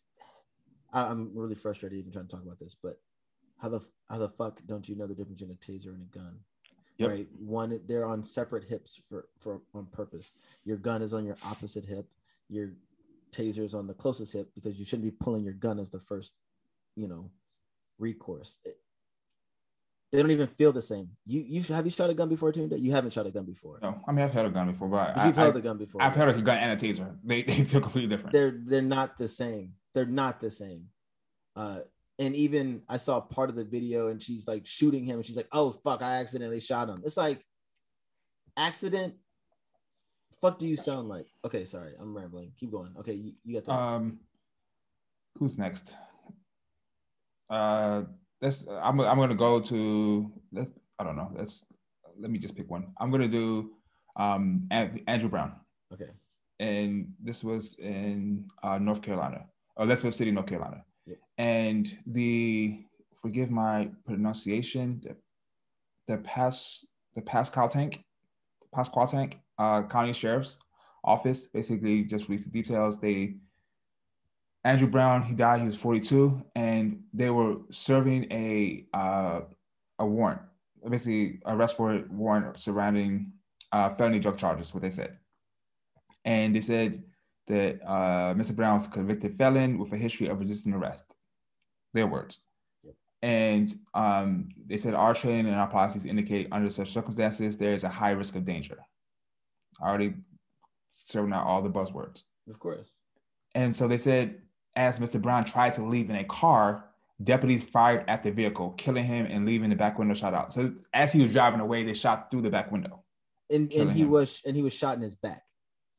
I, I'm really frustrated even trying to talk about this, but how the how the fuck don't you know the difference between a taser and a gun? Yep. Right, one they're on separate hips for for on purpose. Your gun is on your opposite hip. Your taser is on the closest hip because you shouldn't be pulling your gun as the first, you know, recourse. It, they don't even feel the same. You you have you shot a gun before, Tune? You haven't shot a gun before. No, I mean I've had a gun before, but, but you've I, held a gun before. I've held a gun and a taser. They they feel completely different. They're they're not the same. They're not the same. Uh, and even I saw part of the video and she's like shooting him and she's like, oh fuck, I accidentally shot him. It's like accident. Fuck do you sound like? Okay, sorry, I'm rambling. Keep going. Okay, you, you got the um who's next? Uh let's I'm I'm gonna go to let's I don't know. Let's let me just pick one. I'm gonna do um Andrew Brown. Okay. And this was in uh, North Carolina, or Elizabeth City, North Carolina and the forgive my pronunciation, the, the pass the Pascal tank, Pasqual tank, uh, county sheriff's office basically just released the details. They Andrew Brown, he died. He was 42, and they were serving a uh, a warrant, basically arrest for warrant surrounding uh, felony drug charges. What they said, and they said that uh, Mr. Brown was a convicted felon with a history of resisting arrest their words. And um, they said our training and our policies indicate under such circumstances there is a high risk of danger. I already serving out all the buzzwords. Of course. And so they said, as Mr. Brown tried to leave in a car, deputies fired at the vehicle, killing him and leaving the back window shot out. So as he was driving away, they shot through the back window. And and he him. was and he was shot in his back.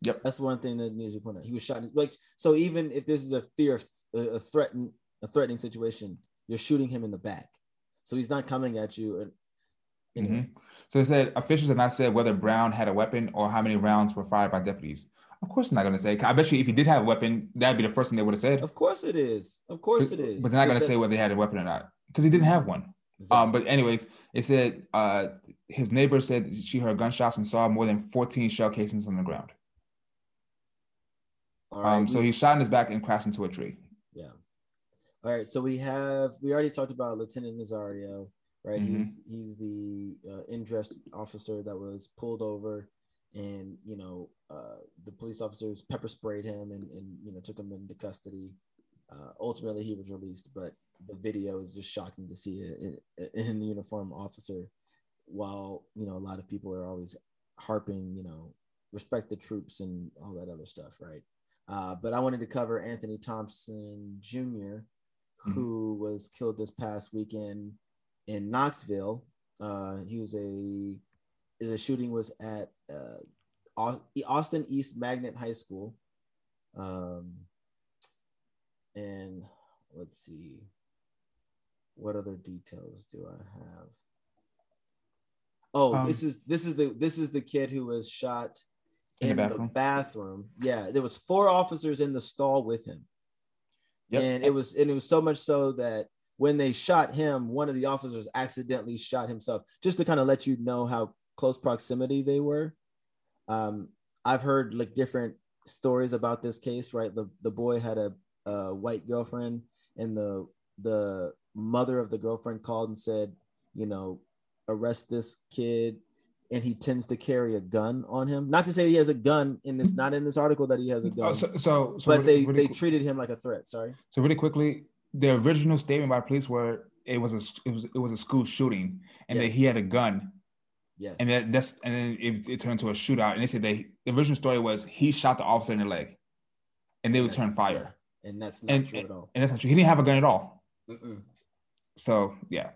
Yep. That's one thing that needs to be pointed out. He was shot in his like so even if this is a fear a threatened a threatening situation, you're shooting him in the back. So he's not coming at you. Anyway. Mm-hmm. So they said officials have not said whether Brown had a weapon or how many rounds were fired by deputies. Of course, they're not going to say. I bet you if he did have a weapon, that'd be the first thing they would have said. Of course it is. Of course it is. But they're not going to say whether he had a weapon or not because he didn't have one. Exactly. Um, but anyways, it said uh, his neighbor said she heard gunshots and saw more than 14 shell casings on the ground. Right. Um, so he shot in his back and crashed into a tree. All right, so we have we already talked about Lieutenant Nazario, right? Mm-hmm. He's he's the uh, in dress officer that was pulled over, and you know uh, the police officers pepper sprayed him and, and you know took him into custody. Uh, ultimately, he was released, but the video is just shocking to see it in, in the uniform officer. While you know a lot of people are always harping, you know, respect the troops and all that other stuff, right? Uh, but I wanted to cover Anthony Thompson Jr., mm-hmm. who was killed this past weekend in Knoxville. Uh, he was a the shooting was at uh, Austin East Magnet High School, um, and let's see, what other details do I have? Oh, Um, this is this is the this is the kid who was shot In in, the the, bathroom? bathroom. Yeah, there was four officers in the stall with him, Yep. and it was and it was so much so that when they shot him, one of the officers accidentally shot himself. Just to kind of let you know how close proximity they were. Um, I've heard like different stories about this case. Right, the the boy had a, a white girlfriend, and the the mother of the girlfriend called and said, you know, arrest this kid and he tends to carry a gun on him. Not to say he has a gun in this, not in this article that he has a oh, gun, Oh, so, so, so but really- they really they treated him like a threat. Sorry. so really quickly, the original statement by police were it was a it was it was a school shooting, and that he had a gun, Yes. and that that's and then it, it turned into a shootout. And they said they the original story was he shot the officer in the leg, and they would turn fire, yeah, and that's not And- true at all. and that's not true. He didn't have a gun at all. Mm-mm. So yeah,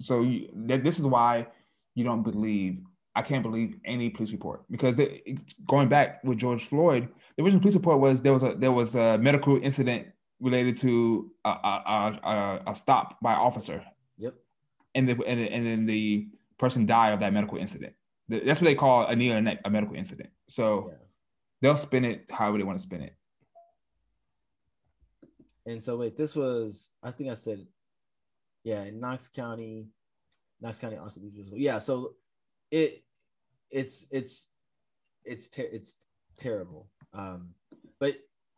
so you, th- this is why you don't believe. I can't believe any police report because they, going back with George Floyd, the original police report was there was a there was a medical incident related to a a, a, a, stop by officer, Yep. and the and, and then the person died of that medical incident. Th- That's what they call a knee or a neck, a medical incident. So Yeah. they'll spin it however they want to spin it. And so wait, this was I think I said, yeah, in Knox County, Knox County, Austin. Yeah, so it it's it's it's ter- it's terrible. Um, but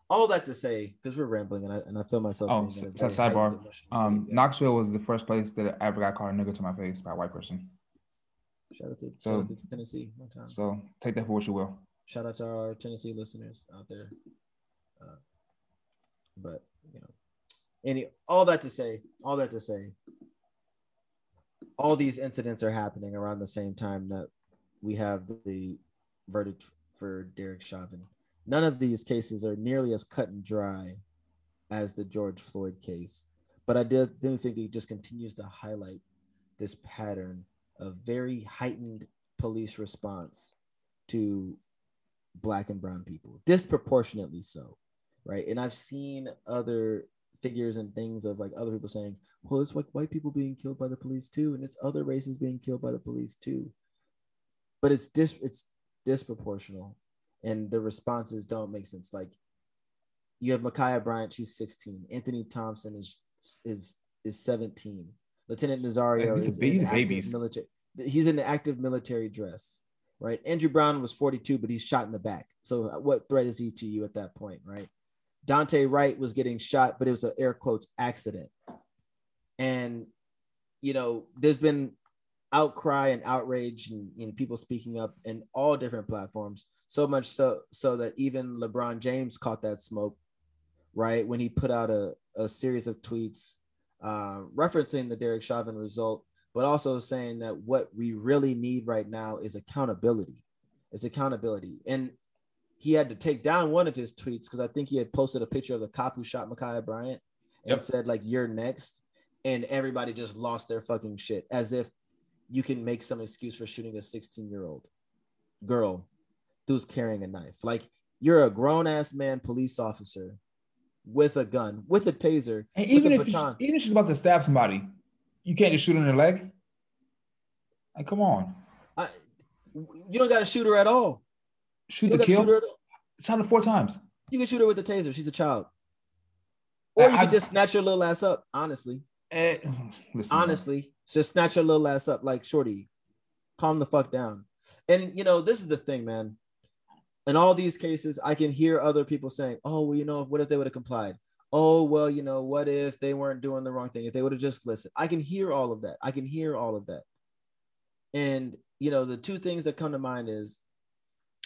all that to say, because we're rambling and I and I feel myself. Oh, so- so sidebar. Um, Knoxville was the first place that I ever got called a nigger to my face by a white person. Shout out to So- shout out to Tennessee. One time. So take that for what you will. Shout out to our Tennessee listeners out there. Uh, but you know, any all that to say, all that to say, all these incidents are happening around the same time that we have the verdict for Derek Chauvin. None of these cases are nearly as cut and dry as the George Floyd case, but I did do think it just continues to highlight this pattern of very heightened police response to black and brown people disproportionately so right and i've seen other figures and things of like other people saying well it's like white people being killed by the police too and it's other races being killed by the police too but it's dis it's disproportional and the responses don't make sense like you have Ma'Khia Bryant, she's 16. Anthony Thompson is is is 17. Lieutenant Nazario He's is ba- he's in active babies. military. He's in the active military dress, right? Andrew Brown was 42, but he's shot in the back. So what threat is he to you at that point, right? Daunte Wright was getting shot, but it was an air quotes accident. And you know, there's been outcry and outrage and, and people speaking up in all different platforms. So much so so that even LeBron James caught that smoke, right? When he put out a, a series of tweets uh, referencing the Derek Chauvin result, but also saying that what we really need right now is accountability. It's accountability. And he had to take down one of his tweets because I think he had posted a picture of the cop who shot Ma'Khia Bryant and Yep. said, like, you're next. And everybody just lost their fucking shit as if you can make some excuse for shooting a 16 year old girl who's carrying a knife. Like, you're a grown ass man police officer with a gun, with a taser, And with even a if baton. even if she's about to stab somebody, you can't just shoot her in the leg. Like, come on, I, you don't got to shoot her at all. Shoot You the kill. shoot her. Shot her four times. You can shoot her with a taser. She's a child. Or you I- can just snatch your little ass up, honestly. Eh, listen, honestly, just snatch your little ass up like shorty. Calm the fuck down. And you know, this is the thing, man. In all these cases, I can hear other people saying, "Oh, well, you know, what if they would have complied? Oh, well, you know, what if they weren't doing the wrong thing? If they would have just listened." I can hear all of that. I can hear all of that. And you know, the two things that come to mind is,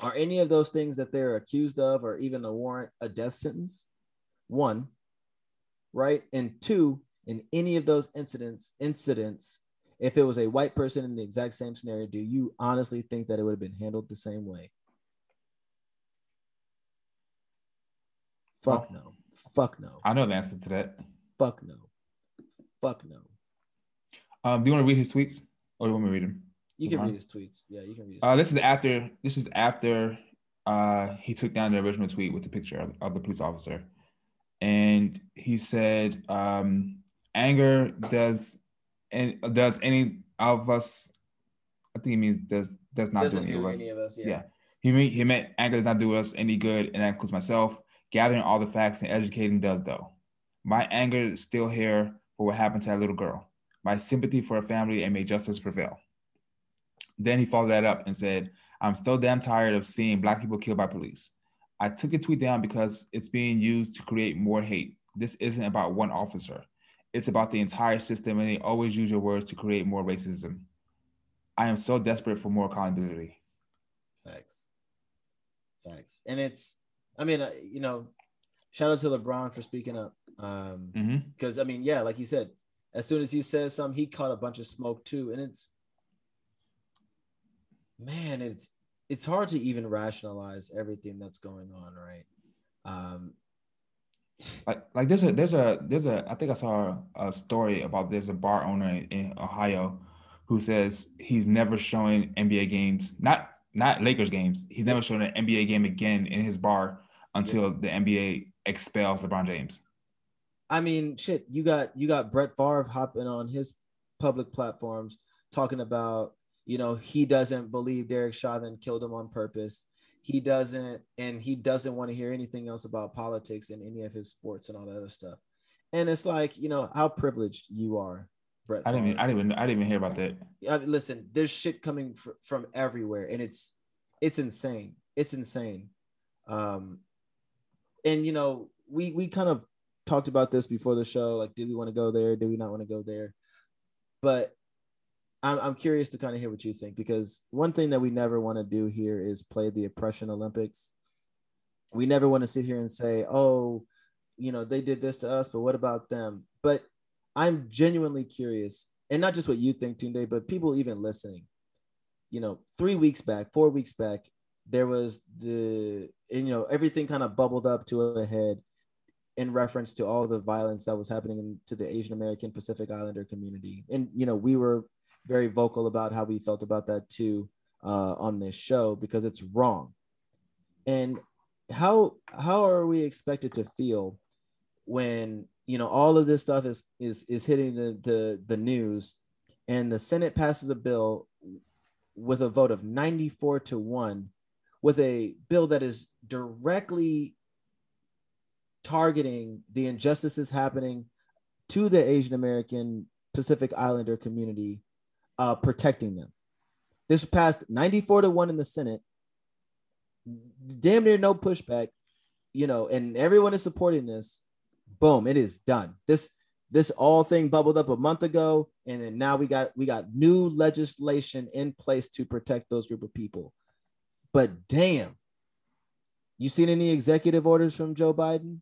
are any of those things that they're accused of, or even a warrant, a death sentence? One, right? And two, in any of those incidents, incidents, if it was a white person in the exact same scenario, do you honestly think that it would have been handled the same way? Fuck no. Fuck no. I know the answer to that. Fuck no. Fuck no. Um, do you want to read his tweets, or do you want me to read them? You can Okay. read his tweets. Yeah, you can read his Uh, this is after. This is after uh, he took down the original tweet with the picture of, of the police officer, and he said, um, anger does and does any of us I think he means does does not Doesn't do any do of us. any of us. Yeah. Yeah. He mean, he meant anger does not do us any good, and that includes myself. Gathering all the facts and educating does though. My anger is still here for what happened to that little girl. My sympathy for her family and may justice prevail. Then he followed that up and said, I'm still damn tired of seeing black people killed by police. I took a tweet down because it's being used to create more hate. This isn't about one officer. It's about the entire system, and they always use your words to create more racism. I am so desperate for more accountability. Facts. Facts. And it's, I mean, uh, you know, shout out to LeBron for speaking up. Um, Mm-hmm. because I mean, yeah, like you said, as soon as he says something, he caught a bunch of smoke too, and it's man, it's it's hard to even rationalize everything that's going on, right? Um, like like there's a there's a there's a I think I saw a story about there's a bar owner in, Ohio who says he's never showing NBA games, not not Lakers games. He's never shown an NBA game again in his bar until the NBA expels LeBron James. I mean, shit, you got you got Brett Favre hopping on his public platforms talking about, you know, he doesn't believe Derek Chauvin killed him on purpose. He doesn't, and he doesn't want to hear anything else about politics and any of his sports and all that other stuff. And it's like, you know, how privileged you are, Brett. I didn't even, I didn't even I didn't even hear about that. I mean, listen, there's shit coming fr- from everywhere, and it's it's insane. It's insane. Um, and you know, we we kind of talked about this before the show. Like, did we want to go there? Did we not want to go there? But I'm I'm curious to kind of hear what you think because one thing that we never want to do here is play the oppression Olympics. We never want to sit here and say, oh, you know, they did this to us, but what about them? But I'm genuinely curious, and not just what you think, Tunde, but people even listening. You know, three weeks back, four weeks back, there was the, and, you know, everything kind of bubbled up to a head in reference to all the violence that was happening to the Asian American Pacific Islander community. And, you know, we were very vocal about how we felt about that too uh, on this show because it's wrong. And how how are we expected to feel when you know all of this stuff is is is hitting the the, the news and the senate passes a bill with a vote of 94 to 1 with a bill that is directly targeting the injustices happening to the asian american pacific islander community uh, protecting them. This passed 94 to 1 in the senate. Damn near no pushback you know and everyone is supporting this. Boom it is done. This this all thing bubbled up a month ago and then now we got we got new legislation in place to protect those group of people. But damn you seen any executive orders from joe biden?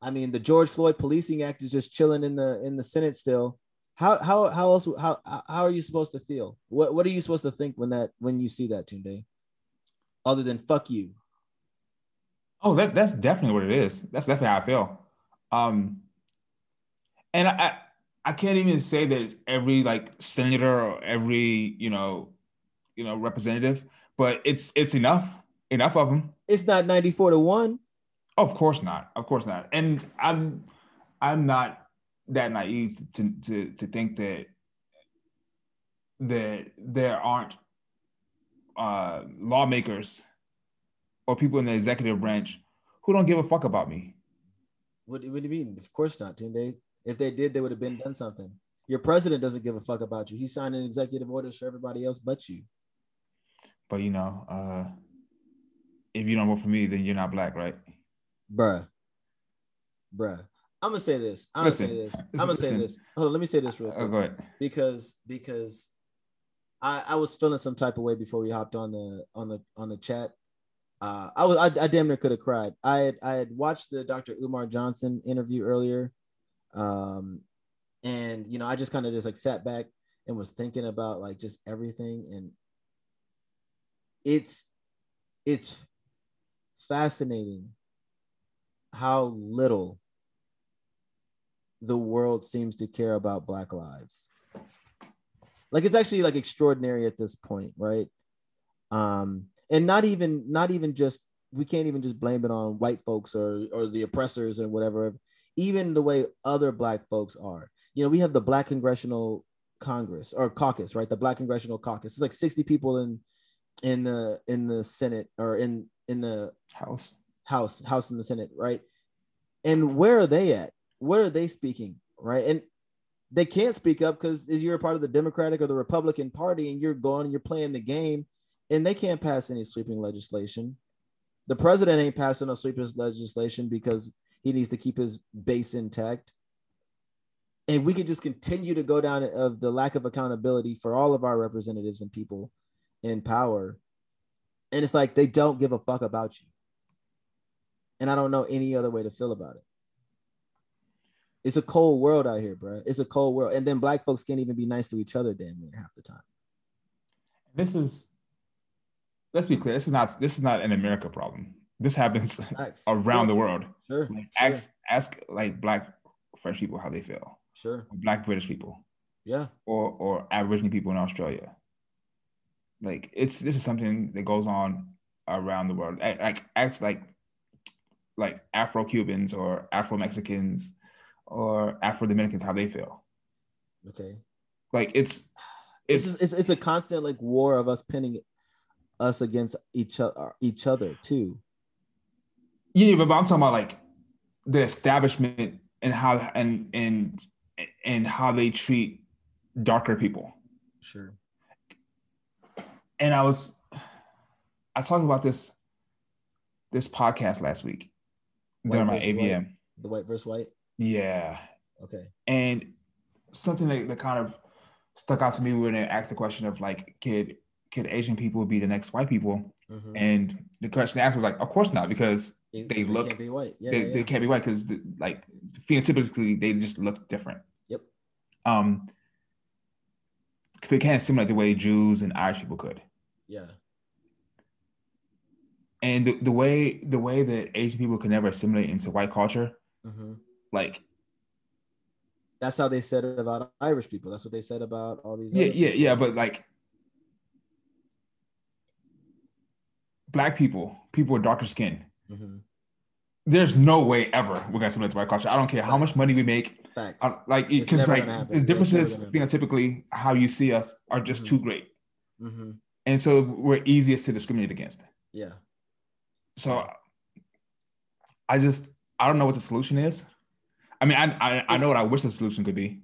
I mean the george floyd policing act is just chilling in the in the senate still how how how else how how are you supposed to feel what what are you supposed to think when that when you see that Tunde? other than fuck you Oh, that that's definitely what it is. That's definitely how I feel. Um, and I, I can't even say that it's every like senator or every you know you know representative, but it's it's enough enough of them. it's not 94 to 1 Of course not. Of course not. And I'm I'm not that naive to to to think that that there aren't uh, lawmakers or people in the executive branch who don't give a fuck about me. What, what do you mean? Of course not, Tunde. If they did, they would have been done something. Your president doesn't give a fuck about you. He's signing executive orders for everybody else but you. But you know, uh, if you don't vote for me, then you're not black, right? Bruh. Bruh. I'm gonna say this. I'm Listen, gonna say this. I'm gonna say this. Hold on, let me say this real quick. go ahead. because because I, I was feeling some type of way before we hopped on the on the on the chat. Uh, I was I, I damn near could have cried. I had I had watched the Dr. Umar Johnson interview earlier, um, and you know I just kind of just like sat back and was thinking about like just everything, and it's it's fascinating how little the world seems to care about black lives like it's actually like extraordinary at this point right um and not even not even just we can't even just blame it on white folks or or the oppressors and whatever even the way other black folks are you know, we have the Black Congressional Congress or caucus, right? The Black Congressional Caucus. It's like 60 people in in the in the Senate or in in the House. House, House in the Senate, right? And where are they at? What are they speaking, right? And they can't speak up because you're a part of the Democratic or the Republican Party, and you're going and you're playing the game, and they can't pass any sweeping legislation. The president ain't passing no sweeping legislation because he needs to keep his base intact. And we can just continue to go down of the lack of accountability for all of our representatives and people in power. And it's like they don't give a fuck about you. And I don't know any other way to feel about it. It's a cold world out here, bro. It's a cold world. And then black folks can't even be nice to each other damn near half the time. This is let's be clear, this is not this is not an America problem. This happens Facts. around the world. Sure. Like, sure, ask ask like black French people how they feel, sure. black British people, Yeah. or or Aboriginal people in Australia. Like it's this is something that goes on around the world. Like ask like like Afro Cubans or Afro Mexicans or Afro Dominicans how they feel. Okay. Like it's It's, it's just, it's it's a constant like war of us pinning us against each other uh, each other too. Yeah, but, I'm talking about like the establishment and how and and and how they treat darker people. Sure. And I was I talked about this this podcast last week during my White. The white versus white. Yeah. Okay. And something that, that kind of stuck out to me when they asked the question of like, could could Asian people be the next white people? Mhm. And the question they asked was like, of course not, because they it look- can't be white. Yeah. they, yeah, they can't be white because like phenotypically they just look different. Yep. Um, they can't assimilate the way Jews and Irish people could. yeah. And the, the way the way that Asian people can never assimilate into white culture, Mhm. Like That's how they said it about Irish people. That's what they said about all these. yeah, yeah, people. yeah, but like black people, people with darker skin, Mhm. there's no way ever we're gonna submit to white culture. I don't care how much money we make. Facts. Like because like the differences phenotypically how you see us are just Mhm. too great Mhm. and so we're easiest to discriminate against Yeah. so i just i don't know what the solution is i mean i i, I know what i wish the solution could be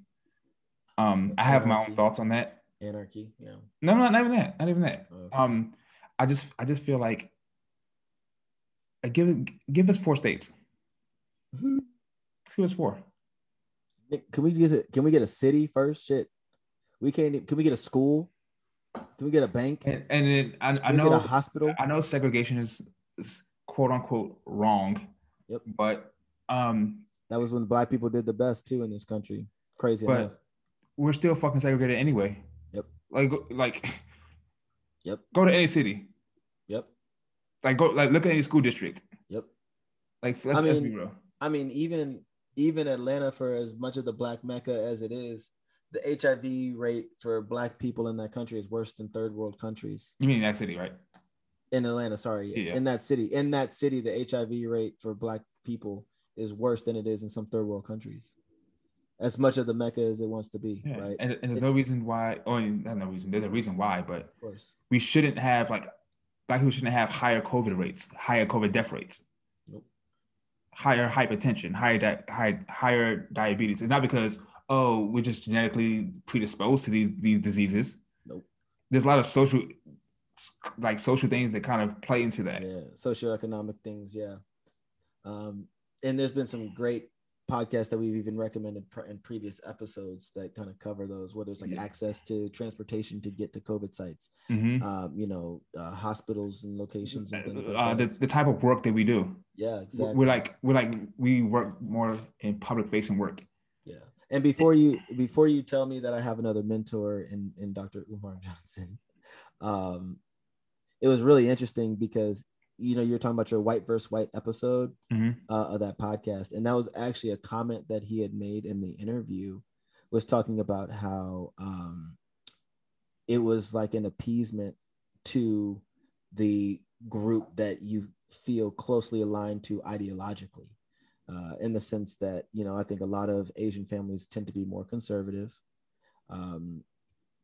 um i have my own thoughts on that Anarchy. Yeah. no no not even that not even that Okay. um i just i just feel like uh, give it give us four states Mhm. let's give us four Can we get a, can we get a city first? Shit. We can't. Can we get a school? Can we get a bank? And, and then i, I know a hospital? I know segregation is, is quote unquote wrong. Yep. But um, That was when black people did the best too in this country. Crazy But- enough. we're still fucking segregated anyway. Yep. Like like Yep. go to any city. Yep. Like go like look at any school district. Yep. Like let's, I let's be mean, real. I mean, even even Atlanta, for as much of the black mecca as it is, the HIV rate for black people in that country is worse than third world countries. You mean that city, right? In Atlanta, sorry, Yeah. in that city, in that city, the HIV rate for black people is worse than it is in some third world countries. As much of the mecca as it wants to be, Yeah. right? And, and there's It's- no reason why. Oh, not no reason. There's a reason why, but of course. we shouldn't have like black people shouldn't have higher COVID rates, higher COVID death rates. Nope. higher hypertension, higher di- high, higher diabetes. It's not because oh we're just genetically predisposed to these these diseases. Nope. There's a lot of social like social things that kind of play into that. yeah socioeconomic things yeah um and there's been some great podcasts that we've even recommended pr- in previous episodes that kind of cover those whether it's like Yeah. access to transportation to get to covid sites Mhm. um you know uh, hospitals and locations and things like Uh, the, the type of work that we do, yeah exactly we're like we're like we work more in public facing work. yeah and before you before you tell me that i have another mentor in in dr umar johnson um it was really interesting because you know you're talking about your white versus white episode Mhm. uh, of that podcast and that was actually a comment that he had made in the interview was talking about how um it was like an appeasement to the group that you feel closely aligned to ideologically uh, in the sense that you know I think a lot of Asian families tend to be more conservative. Um,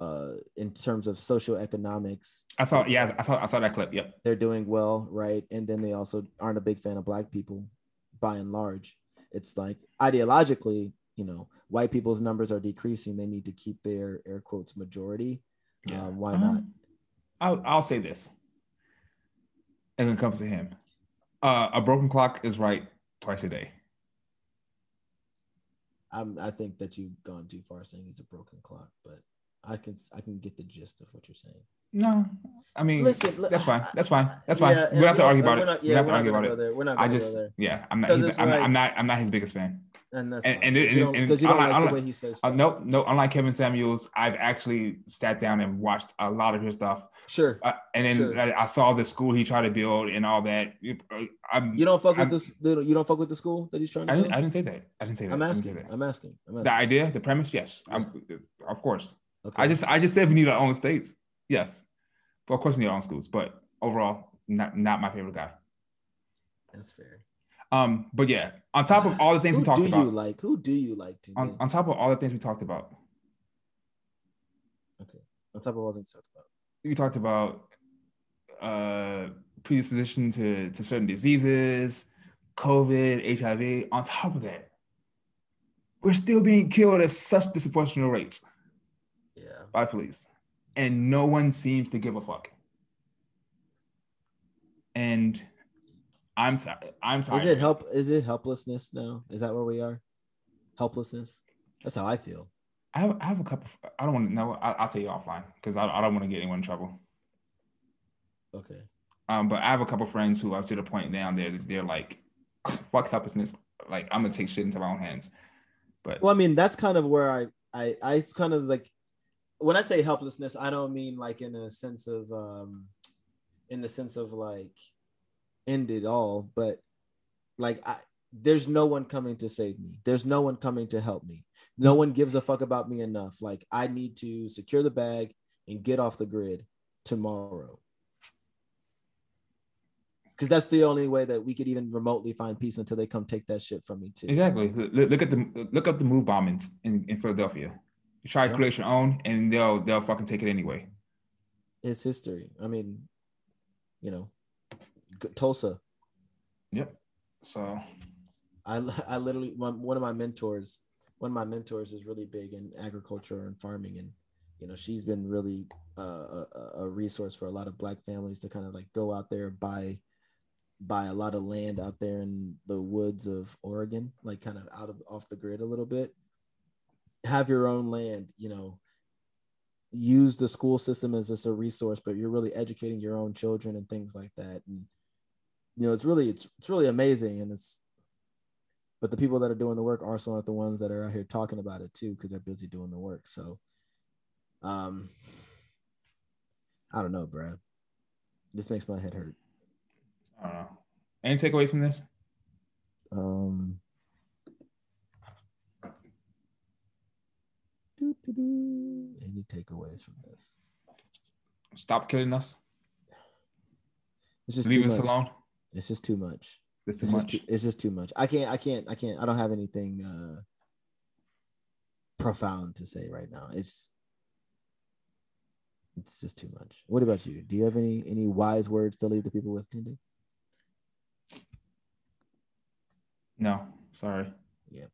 uh, in terms of socioeconomics, I saw, yeah, I saw, I saw that clip. Yep. they're doing well, right? And then they also aren't a big fan of black people, by and large. It's like ideologically, you know, white people's numbers are decreasing. They need to keep their air quotes majority. Yeah. Um, why Um, not? I'll, I'll say this. And when it comes to him, uh, a broken clock is right twice a day. I'm, I think that you've gone too far saying he's a broken clock, but I can I can get the gist of what you're saying. No, I mean, Listen, that's fine. That's fine. That's fine. Yeah, we don't have to argue about it. we don't have to argue about it. We're not I just, yeah, I'm not. I'm, not like- I'm not. I'm not his biggest fan. And that's And- and- 'cause you don't, and- you don't unlike- like the way he says Uh, no, no. Unlike Kevin Samuels, I've actually sat down and watched a lot of his stuff, Sure. uh, and then Sure. I, I saw the school he tried to build and all that. Uh, I'm, You don't fuck with this. You don't fuck with the school that he's trying to. I didn't. build? I didn't say that. I didn't say that. I'm asking. I'm asking. I'm The idea, the premise, yes. I'm, of course. Okay. I just, I just said we need our own states. Yes, but of course we need our own schools. But overall, not, not my favorite guy. that's fair. Um, but yeah, on top of all the things we talked do about, you like? Who do you like to? on, on top of all the things we talked about, okay. On top of all things talked about. we talked about uh predisposition to, to certain diseases, COVID, HIV. On top of that, we're still being killed at such disproportionate rates. By police, and no one seems to give a fuck. And I'm I'm tired. Is it help? Is it helplessness now? Is that where we are? Helplessness. That's how I feel. I have, I have a couple. I don't want to know. I'll, I'll tell you offline because I, I don't want to get anyone in trouble. Okay. Um, but I have a couple friends who are to the point now they're they're like, fuck helplessness. Like I'm gonna take shit into my own hands. But Well, I mean, that's kind of where I, I, I it's kind of like when I say helplessness, I don't mean like in a sense of, um, in the sense of like end it all, but like I, there's no one coming to save me. There's no one coming to help me. No one gives a fuck about me enough. Like I need to secure the bag and get off the grid tomorrow. Because that's the only way that we could even remotely find peace until they come take that shit from me too. exactly. Look, at the look up the MOVE bombings in, in Philadelphia. You try to Yeah. create your own, and they'll they'll fucking take it anyway. It's history. I mean, you know, Tulsa. Yep. So I I literally one, one of my mentors, one of my mentors is really big in agriculture and farming, and you know she's been really uh, a, a- a resource for a lot of Black families to kind of like go out there buy buy a lot of land out there in the woods of Oregon, like kind of out of off the grid a little bit. Have your own land, you know. Use the school system as just a resource, but you're really educating your own children and things like that. And you know, it's really it's it's really amazing, and it's but the people that are doing the work also aren't the ones that are out here talking about it too because they're busy doing the work. So, um, I don't know, bro. This makes my head hurt. I don't know. Any takeaways from this? Um, any takeaways from this? Stop killing us. It's just Leave too us much. alone. It's just too much. It's too It's just much. too, it's just too much. I can't. I can't. I can't. I don't have anything uh profound to say right now. It's it's just too much. What about you? Do you have any any wise words to leave the people with, Tunde? no, sorry. Yeah.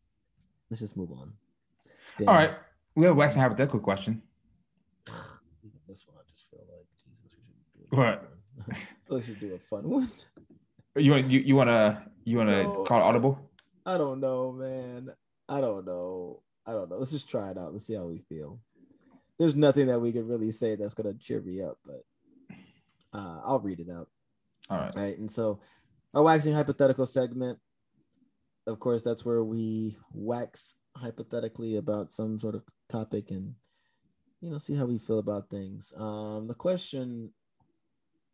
Let's just move on. All right. We have a waxing hypothetical question. This one, I just feel like Jesus. We should do What? I feel like we should do a fun one. You want you, you wanna you wanna No. call it audible? I don't know, man. I don't know. I don't know. Let's just try it out. Let's see how we feel. There's nothing that we could really say that's gonna cheer me up, but uh, I'll read it out. All right. All right. And so our waxing hypothetical segment, of course, that's where we wax hypothetically about some sort of topic and you know see how we feel about things. Um, the question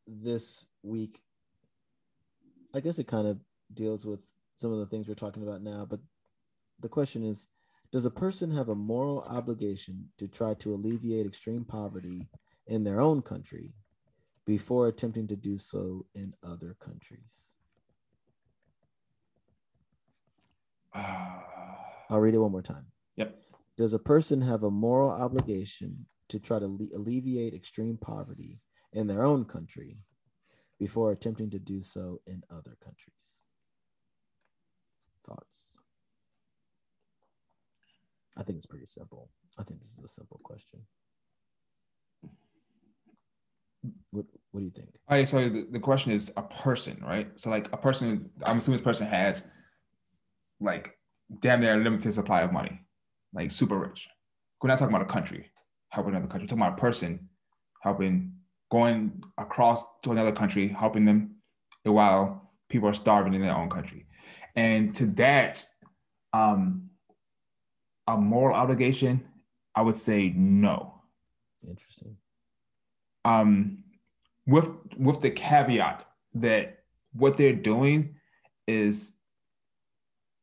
this week, I guess it kind of deals with some of the things we're talking about now, but the question is does a person have a moral obligation to try to alleviate extreme poverty in their own country before attempting to do so in other countries. Uh, I'll read it one more time. Yep. Does a person have a moral obligation to try to le- alleviate extreme poverty in their own country before attempting to do so in other countries? Thoughts? I think it's pretty simple. I think this is a simple question. What What do you think? all right, so the, the question is a person, right? So like a person, I'm assuming this person has like damn near limited supply of money, like super rich. We're not talking about a country helping another country. We're talking about a person helping going across to another country, helping them while people are starving in their own country. And to that, um, a moral obligation, I would say no. Interesting. um, with with the caveat that what they're doing is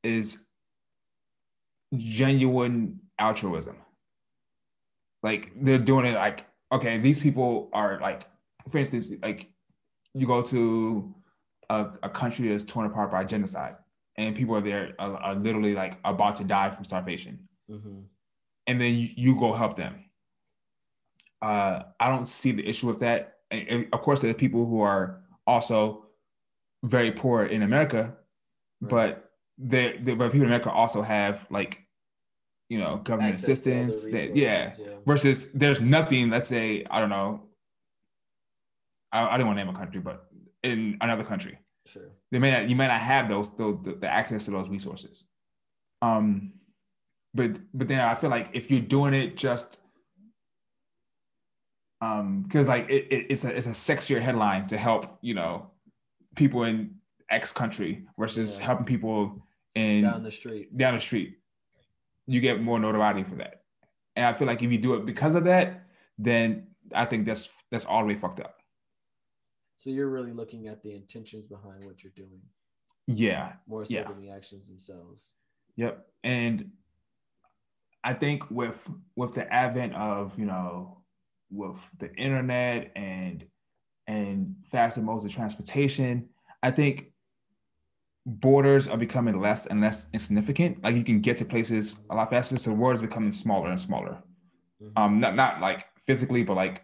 is genuine altruism. Like they're doing it like okay, these people are like, for instance, like you go to a, a country that's torn apart by genocide, and people are there are, are literally like about to die from starvation Mm-hmm. and then you, you go help them. Uh, I don't see the issue with that. And, and of course, there are people who are also very poor in America, Right. but they, they, but people in America also have like, you know, government Access assistance. That, yeah. yeah. Versus there's nothing. Let's say I don't know. I, I didn't want to name a country, but in another country, Sure. they may not you may not have those, those the, the access to those resources um but but then i feel like if you're doing it just um because like it, it, it's a it's a sexier headline to help you know people in x country versus Yeah. helping people in Down the street. down the street you get more notoriety for that and i feel like if you do it because of that then i think that's that's all the way fucked up So you're really looking at the intentions behind what you're doing yeah more so Yeah. than the actions themselves. Yep. And I think with with the advent of, you know, with the internet and and faster modes of transportation, I think borders are becoming less and less insignificant. Like you can get to places a lot faster. So the world is becoming smaller and smaller. Mhm. Um, not not like physically, but like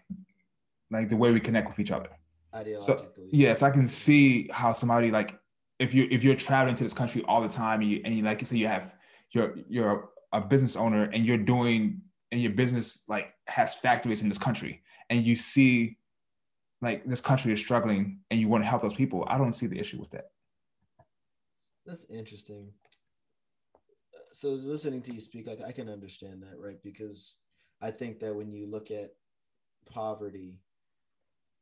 like the way we connect with each other. Ideologically. Yes, I can see how somebody like if you if you're traveling to this country all the time and you, and you like you say you have you're you're a business owner and you're doing and your business like has factories in this country and you see like this country is struggling and you want to help those people, I don't see the issue with that. That's interesting. So listening to you speak, like I can understand that, right? Because I think that when you look at poverty,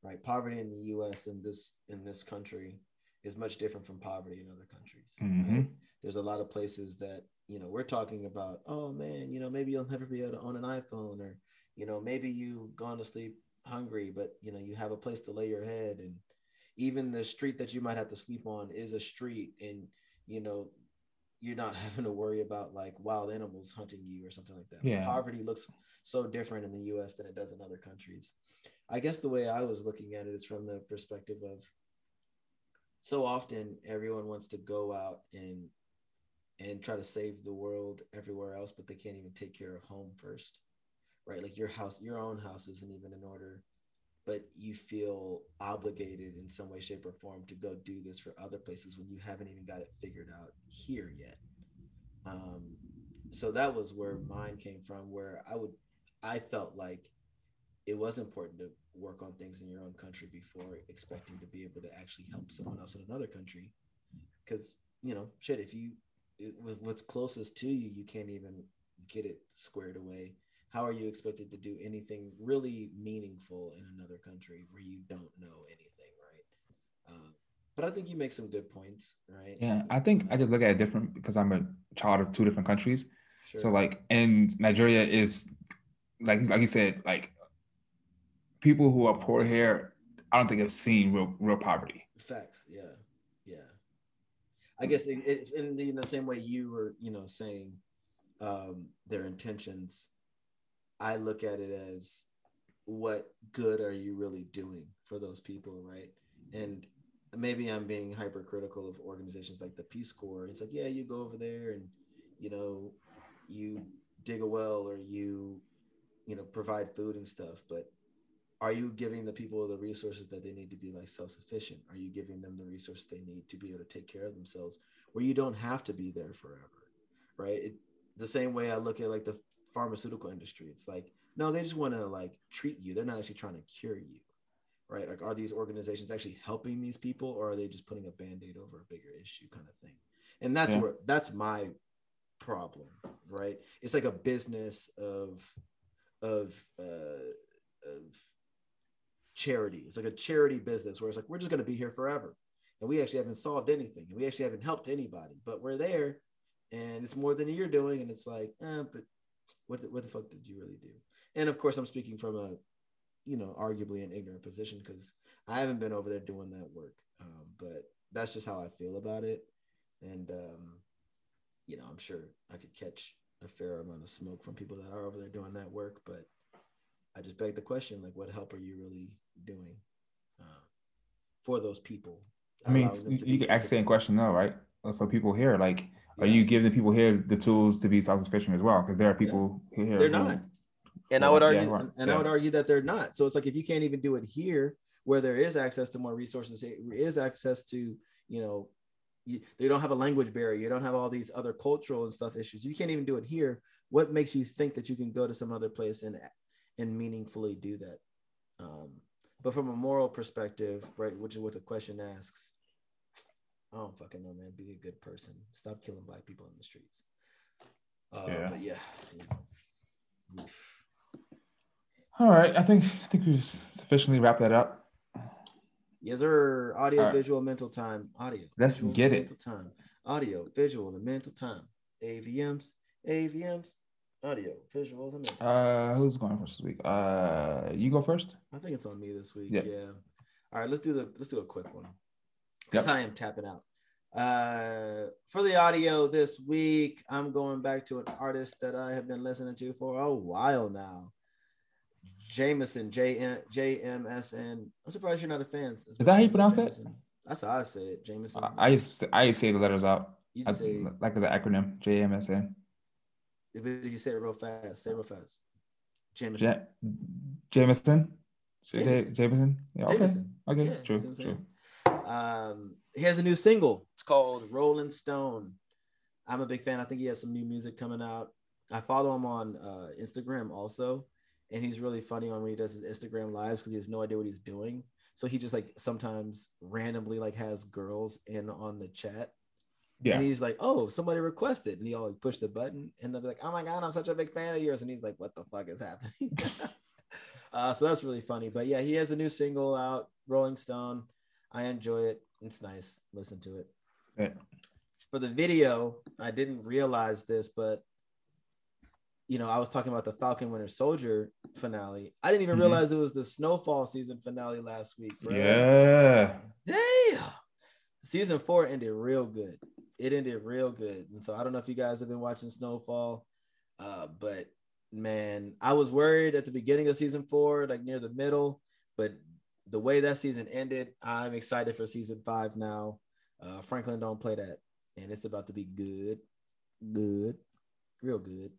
right, poverty in the U.S. in this in this country is much different from poverty in other countries. Mhm. Right? There's a lot of places that you know we're talking about. Oh man, you know maybe you'll never be able to own an iPhone, or you know maybe you gone to sleep hungry, but you know you have a place to lay your head, and even the street that you might have to sleep on is a street, and you know you're not having to worry about like wild animals hunting you or something like that. Yeah. Poverty looks so different in the US than it does in other countries. I guess the way I was looking at it is from the perspective of so often everyone wants to go out and and try to save the world everywhere else, but they can't even take care of home first. Right? Like your house, your own house isn't even in order, but you feel obligated in some way, shape, or form to go do this for other places when you haven't even got it figured out here yet. Um, so that was where mine came from, where I would, I felt like it was important to work on things in your own country before expecting to be able to actually help someone else in another country. Because, you know, shit, if you, it, what's closest to you, you can't even get it squared away. How are you expected to do anything really meaningful in another country where you don't know anything, right? Um, but I think you make some good points, right? Yeah, I think I just look at it different because I'm a child of two different countries. Sure. So like, and Nigeria is like like you said, like people who are poor here, I don't think have seen real real poverty. Facts. Yeah. Yeah. I guess it, it, in, the, in the same way you were, you know, saying um, their intentions, I look at it as what good are you really doing for those people, right? And maybe I'm being hypercritical of organizations like the Peace Corps. It's like, yeah, you go over there and you know, you dig a well or you, you know, provide food and stuff, but are you giving the people the resources that they need to be like self-sufficient? Are you giving them the resources they need to be able to take care of themselves where you don't have to be there forever? Right? It, the same way I look at like the pharmaceutical industry. It's like, no, they just want to like treat you. They're not actually trying to cure you right? Like, are these organizations actually helping these people, or are they just putting a band-aid over a bigger issue, kind of thing? And that's yeah. where that's my problem, right? It's like a business of of uh, of charity. It's like a charity business where it's like we're just going to be here forever, and we actually haven't solved anything, and we actually haven't helped anybody, but we're there, and it's more than you're doing, and it's like, eh, but what the, what the fuck did you really do? And of course, I'm speaking from a you know, arguably an ignorant position because I haven't been over there doing that work. Um, but that's just how I feel about it. And, um, you know, I'm sure I could catch a fair amount of smoke from people that are over there doing that work. But I just beg the question like, what help are you really doing uh, for those people? I mean, you, you can ask the same question though, right? For people here, like, yeah. are you giving people here the tools to be self-sufficient as well? Because there are people yeah. here. They're not. And I would argue, right. and. I would argue that they're not. So it's like if you can't even do it here, where there is access to more resources, there is access to, you know, you, they don't have a language barrier. You don't have all these other cultural and stuff issues. You can't even do it here. What makes you think that you can go to some other place and and meaningfully do that? Um, but from a moral perspective, right, which is what the question asks, I don't fucking know, man. Be a good person. Stop killing black people in the streets. Uh, yeah. But yeah, know. All right, I think I think we sufficiently wrap that up. Yes, sir. Audio, right. visual, mental time. Audio. Let's visual, get it. Mental time. Audio, visual, and mental time. AVMs, AVMs, audio, visuals, and mental. Uh, who's going first this week? Uh, you go first. I think it's on me this week. Yep. Yeah. All right, let's do the let's do a quick one because yep. I am tapping out. Uh, for the audio this week, I'm going back to an artist that I have been listening to for a while now. Jameson, J J M S N. I'm surprised you're not a fan. Is that how you pronounce Jameson. that? That's how I say it, Jameson. I, I used to, I used to say the letters out. You I, say like the acronym J M S N. If you say it real fast, say it real fast. Jameson. Ja- Jameson. Jameson. Jameson. Yeah, okay. Jameson. Okay. Yeah, true. True. Um, he has a new single. It's called Rolling Stone. I'm a big fan. I think he has some new music coming out. I follow him on uh, Instagram also and he's really funny on when he does his Instagram lives because he has no idea what he's doing. So he just like sometimes randomly like has girls in on the chat. Yeah. And he's like, oh, somebody requested. And he all like push the button and they'll be like, oh my God, I'm such a big fan of yours. And he's like, what the fuck is happening? uh, so that's really funny. But yeah, he has a new single out, Rolling Stone. I enjoy it. It's nice. Listen to it. For the video, I didn't realize this, but you know, I was talking about the Falcon Winter Soldier finale. I didn't even mm-hmm. realize it was the Snowfall season finale last week. Bro. Yeah. Damn. Season four ended real good. It ended real good. And so I don't know if you guys have been watching Snowfall, uh, but man, I was worried at the beginning of season four, like near the middle, but the way that season ended, I'm excited for season five now. Uh, Franklin don't play that, and it's about to be good, good, real good.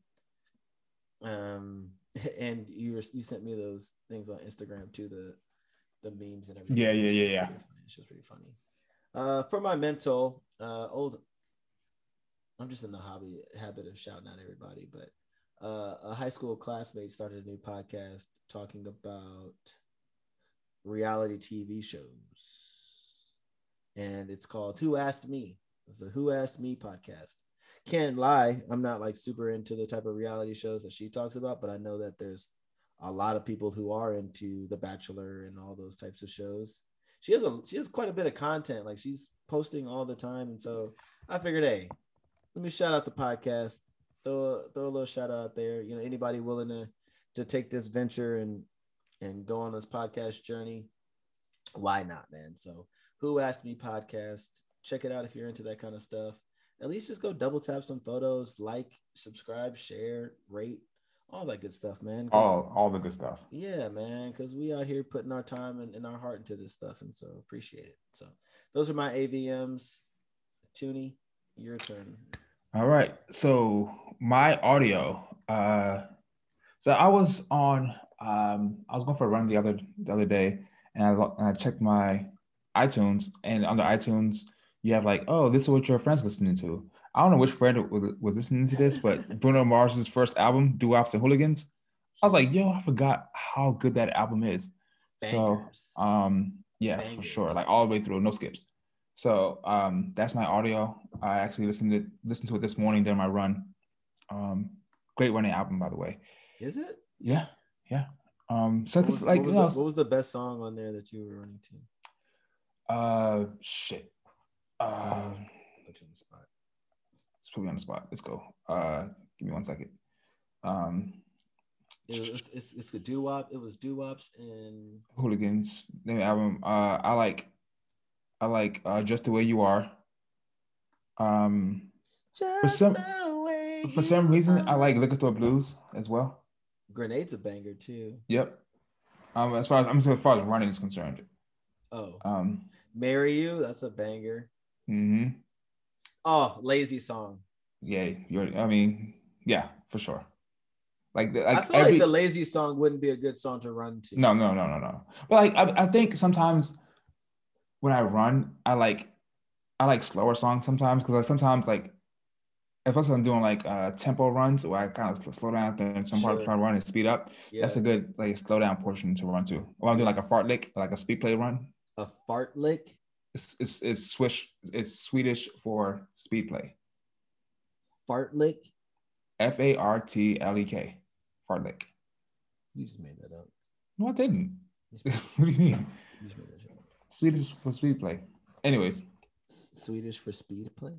Um, and you were, you sent me those things on Instagram too, the the memes and everything. Yeah, yeah, yeah, yeah. It's just pretty funny. Uh, for my mental, uh, old. I'm just in the hobby habit of shouting out everybody, but uh, a high school classmate started a new podcast talking about reality TV shows, and it's called "Who Asked Me." It's the "Who Asked Me" podcast can't lie, I'm not like super into the type of reality shows that she talks about, but I know that there's a lot of people who are into The Bachelor and all those types of shows. She has a she has quite a bit of content, like she's posting all the time, and so I figured, hey, let me shout out the podcast, throw throw a little shout out there. You know, anybody willing to to take this venture and and go on this podcast journey, why not, man? So, who asked me podcast? Check it out if you're into that kind of stuff at least just go double tap some photos, like, subscribe, share, rate, all that good stuff, man. All all the good stuff. Yeah, man, because we out here putting our time and, and our heart into this stuff, and so appreciate it. So those are my AVMs. Tunde, your turn. All right. So my audio. Uh, so I was on. Um, I was going for a run the other the other day, and I, and I checked my iTunes, and under iTunes you have like, oh, this is what your friends listening to. I don't know which friend was, listening to this, but Bruno Mars's first album, "Doo-Wops and Hooligans." I was like, yo, I forgot how good that album is. So um, yeah, for sure, like all the way through, no skips. So um, that's my audio. I actually listened to listened to it this morning during my run. Um, great running album, by the way. Is it? Yeah, yeah. Um, so What was, like what, was you know, the, what was the best song on there that you were running to? uh, shit. Uh, Put you on the spot. let's put me on the spot. Let's go. Uh, give me one second. Um, It was, it's, it's, it's a doo wop. It was doo wops and Hooligans name album. Uh, I like, I like uh, just the way you are. Um, just some- the way for some reason, I like Liquor Store Blues as well. Grenade's a banger too. Yep. Um, as far as I'm as far as running is concerned. Oh, Um, marry you. That's a banger. hmm Oh, lazy song. yeah, you're. I mean, yeah, for sure. Like, the- I feel every like the lazy song wouldn't be a good song to run to. no, no, no, no, no. But like, I, I think sometimes when I run, I like, I like slower songs sometimes because I sometimes like, if I'm doing like uh tempo runs where I kind of slow down and some part Sure. try to run and speed up, yeah. that's a good like slow down portion to run to. Or I'm doing like a fartlek, like a speed play run. a fartlek. It's it's, it's swish. It's Swedish for speed play. Fartlek. F A R T L E K. Fartlek. You just made that up. No, I didn't. What do you mean? you just made that up. Swedish for speed play. Anyways, S- Swedish for speed play.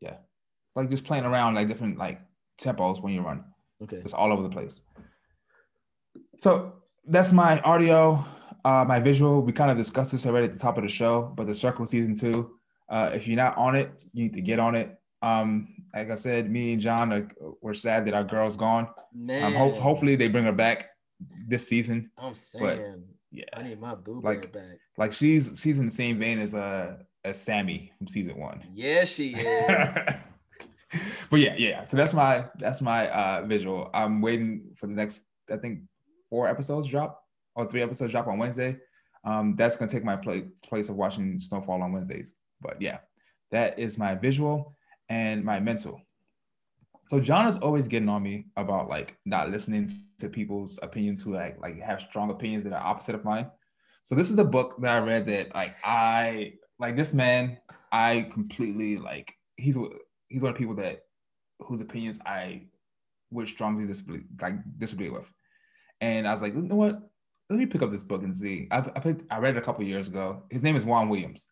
yeah. Like just playing around like different like tempos when you run. Okay. It's all over the place. So that's my audio, uh, my visual. We kind of discussed this already at the top of the show, but the circle season two. Uh, if you're not on it, you need to get on it. Um, like I said, me and John are we're sad that our girl's gone. Man, Um, ho- hopefully they bring her back this season. I'm saying Yeah, I need my boo Like- back. like she's she's in the same vein as uh as Sammy from season one. Yeah, she is. but yeah, yeah. So that's my that's my uh visual. I'm waiting for the next I think four episodes drop or three episodes drop on Wednesday. Um, that's gonna take my place place of watching Snowfall on Wednesdays. But yeah, that is my visual and my mental. So John is always getting on me about like not listening to people's opinions who like like have strong opinions that are opposite of mine. So this is a book that I read that like I like this man I completely like he's he's one of the people that whose opinions I would strongly disagree like disagree with. And I was like, you know what? Let me pick up this book and see. I, I picked I read it a couple years ago. His name is Juan Williams.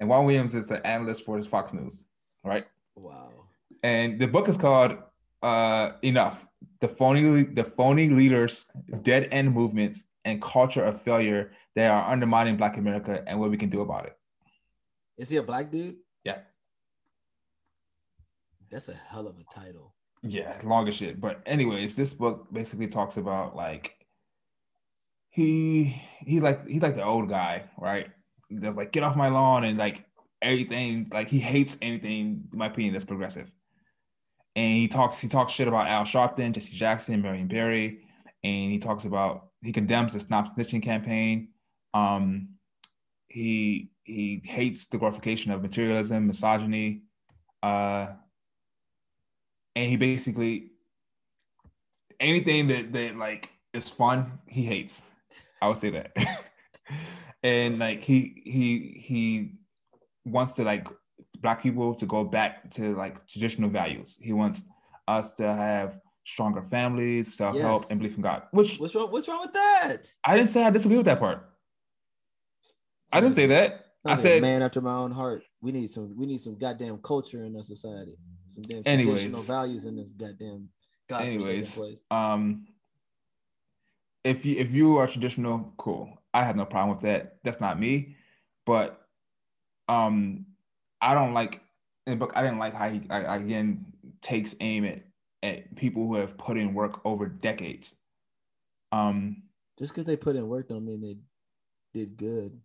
And Juan Williams is an analyst for Fox News, right? wow. and the book is called uh, "Enough: The Phony The Phony Leaders, Dead End Movements, and Culture of Failure that are undermining Black America, and what we can do about it." Is he a black dude? Yeah. That's a hell of a title. Yeah, long as shit. But anyways, this book basically talks about like he he's like he's like the old guy, right? That's like get off my lawn and like everything like he hates anything, in my opinion, that's progressive. And he talks he talks shit about Al Sharpton, Jesse Jackson, Marion Barry, and he talks about he condemns the stop snitching campaign. Um, he he hates the glorification of materialism, misogyny, uh, and he basically anything that that like is fun, he hates. I would say that. and like he he he wants to like black people to go back to like traditional values. He wants us to have stronger families, self-help, Yes. and belief in God. Which What's wrong? What's wrong with that? I didn't say I disagree with that part. I didn't say that. I Sounds said man after my own heart. We need some. We need some goddamn culture in our society. Some damn Anyways. traditional values in this goddamn godforsaken Anyways. place. um if you if you are traditional cool i have no problem with that that's not me but um i don't like in the book i didn't like how he I, again takes aim at at people who have put in work over decades. Um, just because they put in work don't mean they did good.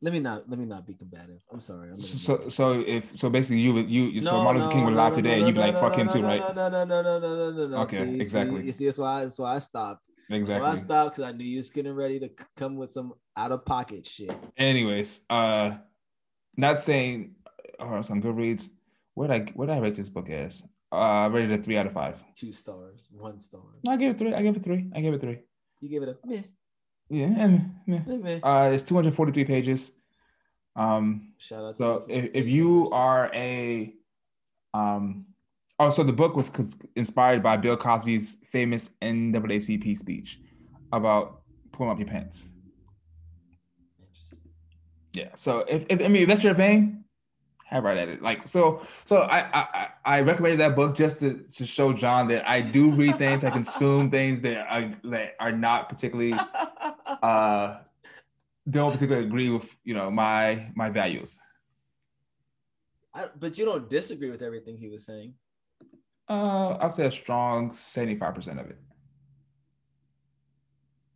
Let me not let me not be combative. I'm sorry. I'm so so if so basically you would you so Martin Luther King would lie today and you'd be like fuck him too, right? No no no no no no no no. Okay, see, exactly. See, you see, that's why that's why I stopped. Exactly. So I stopped because I knew you was getting ready to come with some out of pocket shit. Anyways, uh, not saying, or some good reads. Where did I where did I rate this book as? Uh, I rated it three out of five. Two stars, one star. No, I gave it three. I gave it three. I gave it three. You gave it a meh. Yeah, meh, meh. meh. Uh, it's 243 pages. Um, shout out. so if, if you are a, um, oh, so the book was inspired by Bill Cosby's famous NAACP speech about pulling up your pants. Yeah. So if, if I mean if that's your thing, have right at it. Like so, so I I, I recommended that book just to, to show John that I do read things, I consume things that are that are not particularly uh don't particularly agree with you know my my values. I, but you don't disagree with everything he was saying. Uh, I'll say a strong seventy-five percent of it.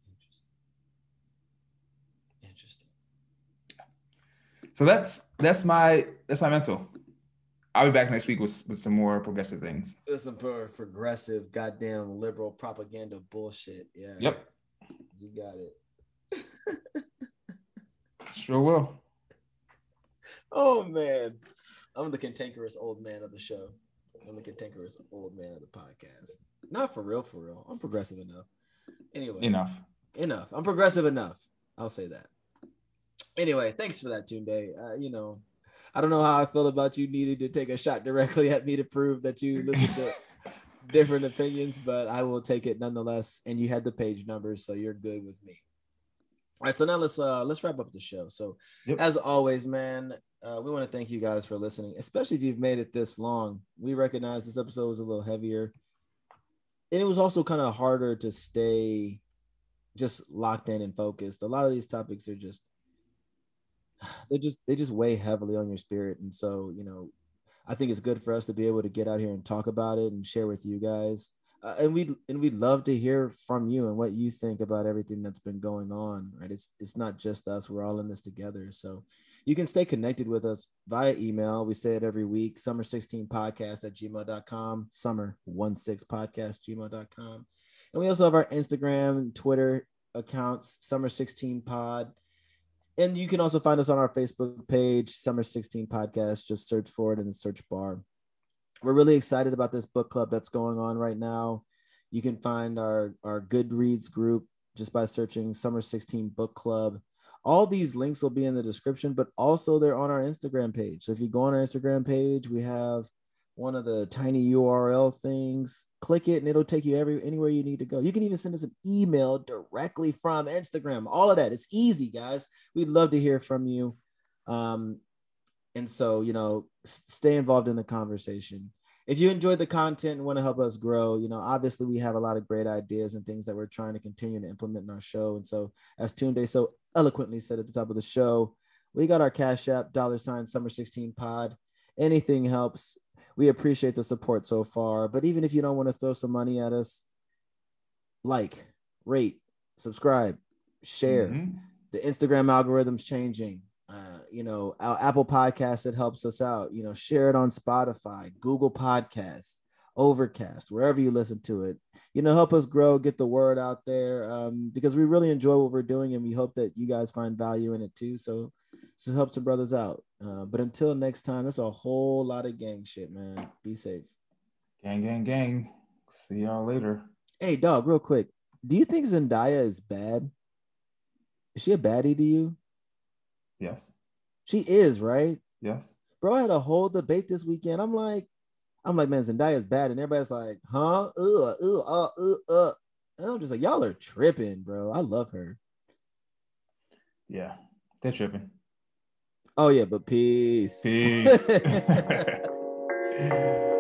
Interesting. Interesting. So that's that's my that's my mental. I'll be back next week with, with some more progressive things. With some progressive, goddamn liberal propaganda bullshit. Yeah. Yep. You got it. Sure will. Oh man. I'm the cantankerous old man of the show. I'm the cantankerous old man of the podcast. Not for real, for real. I'm progressive enough. Anyway. Enough. Enough. I'm progressive enough. I'll say that anyway, thanks for that, Tunde. Uh, you know, I don't know how I feel about you needing to take a shot directly at me to prove that you listen to different opinions, but I will take it nonetheless. And you had the page numbers, so you're good with me. All right, so now let's uh let's wrap up the show. So yep. as always, man, uh, we want to thank you guys for listening, especially if you've made it this long. We recognize this episode was a little heavier. And it was also kind of harder to stay just locked in and focused. A lot of these topics are just they just they just weigh heavily on your spirit and so you know i think it's good for us to be able to get out here and talk about it and share with you guys uh, and we and we'd love to hear from you and what you think about everything that's been going on right? It's it's not just us. We're all in this together. So you can stay connected with us via email. We say it every week summer 16 podcast at gmail.com summer 16 podcast gmail.com and we also have our instagram twitter accounts summer 16 pod. And you can also find us on our Facebook page, Summer 16 Podcast. Just search for it in the search bar. We're really excited about this book club that's going on right now. You can find our, our Goodreads group just by searching Summer 16 Book Club. All these links will be in the description, but also they're on our Instagram page. So if you go on our Instagram page, we have one of the tiny URL things. Click it and it'll take you every anywhere you need to go. You can even send us an email directly from Instagram. All of that. It's easy, guys. We'd love to hear from you. Um, and so, you know, stay involved in the conversation. If you enjoyed the content and want to help us grow, you know, obviously we have a lot of great ideas and things that we're trying to continue to implement in our show. And so, as Tunde so eloquently said at the top of the show, we got our Cash App, dollar sign summer 16 pod. Anything helps we appreciate the support so far. But even if you don't want to throw some money at us, like, rate, subscribe, share. Mm-hmm. The Instagram algorithm's changing. You know, our Apple Podcast, it helps us out. You know, share it on Spotify, Google Podcasts, Overcast, wherever you listen to it. You know, help us grow, get the word out there um, because we really enjoy what we're doing and we hope that you guys find value in it too. So, so help some brothers out. Uh, but until next time, that's a whole lot of gang shit, man. Be safe. Gang, gang, gang. See y'all later. Hey, dog, real quick. Do you think Zendaya is bad? Is she a baddie to you? Yes. She is, right? Yes. Bro, I had a whole debate this weekend. I'm like, I'm like, man, Zendaya is bad, and everybody's like, huh? Ugh, ugh, uh, uh, uh. And I'm just like, y'all are tripping, bro. I love her. Yeah, they're tripping. Oh yeah, but peace. Peace.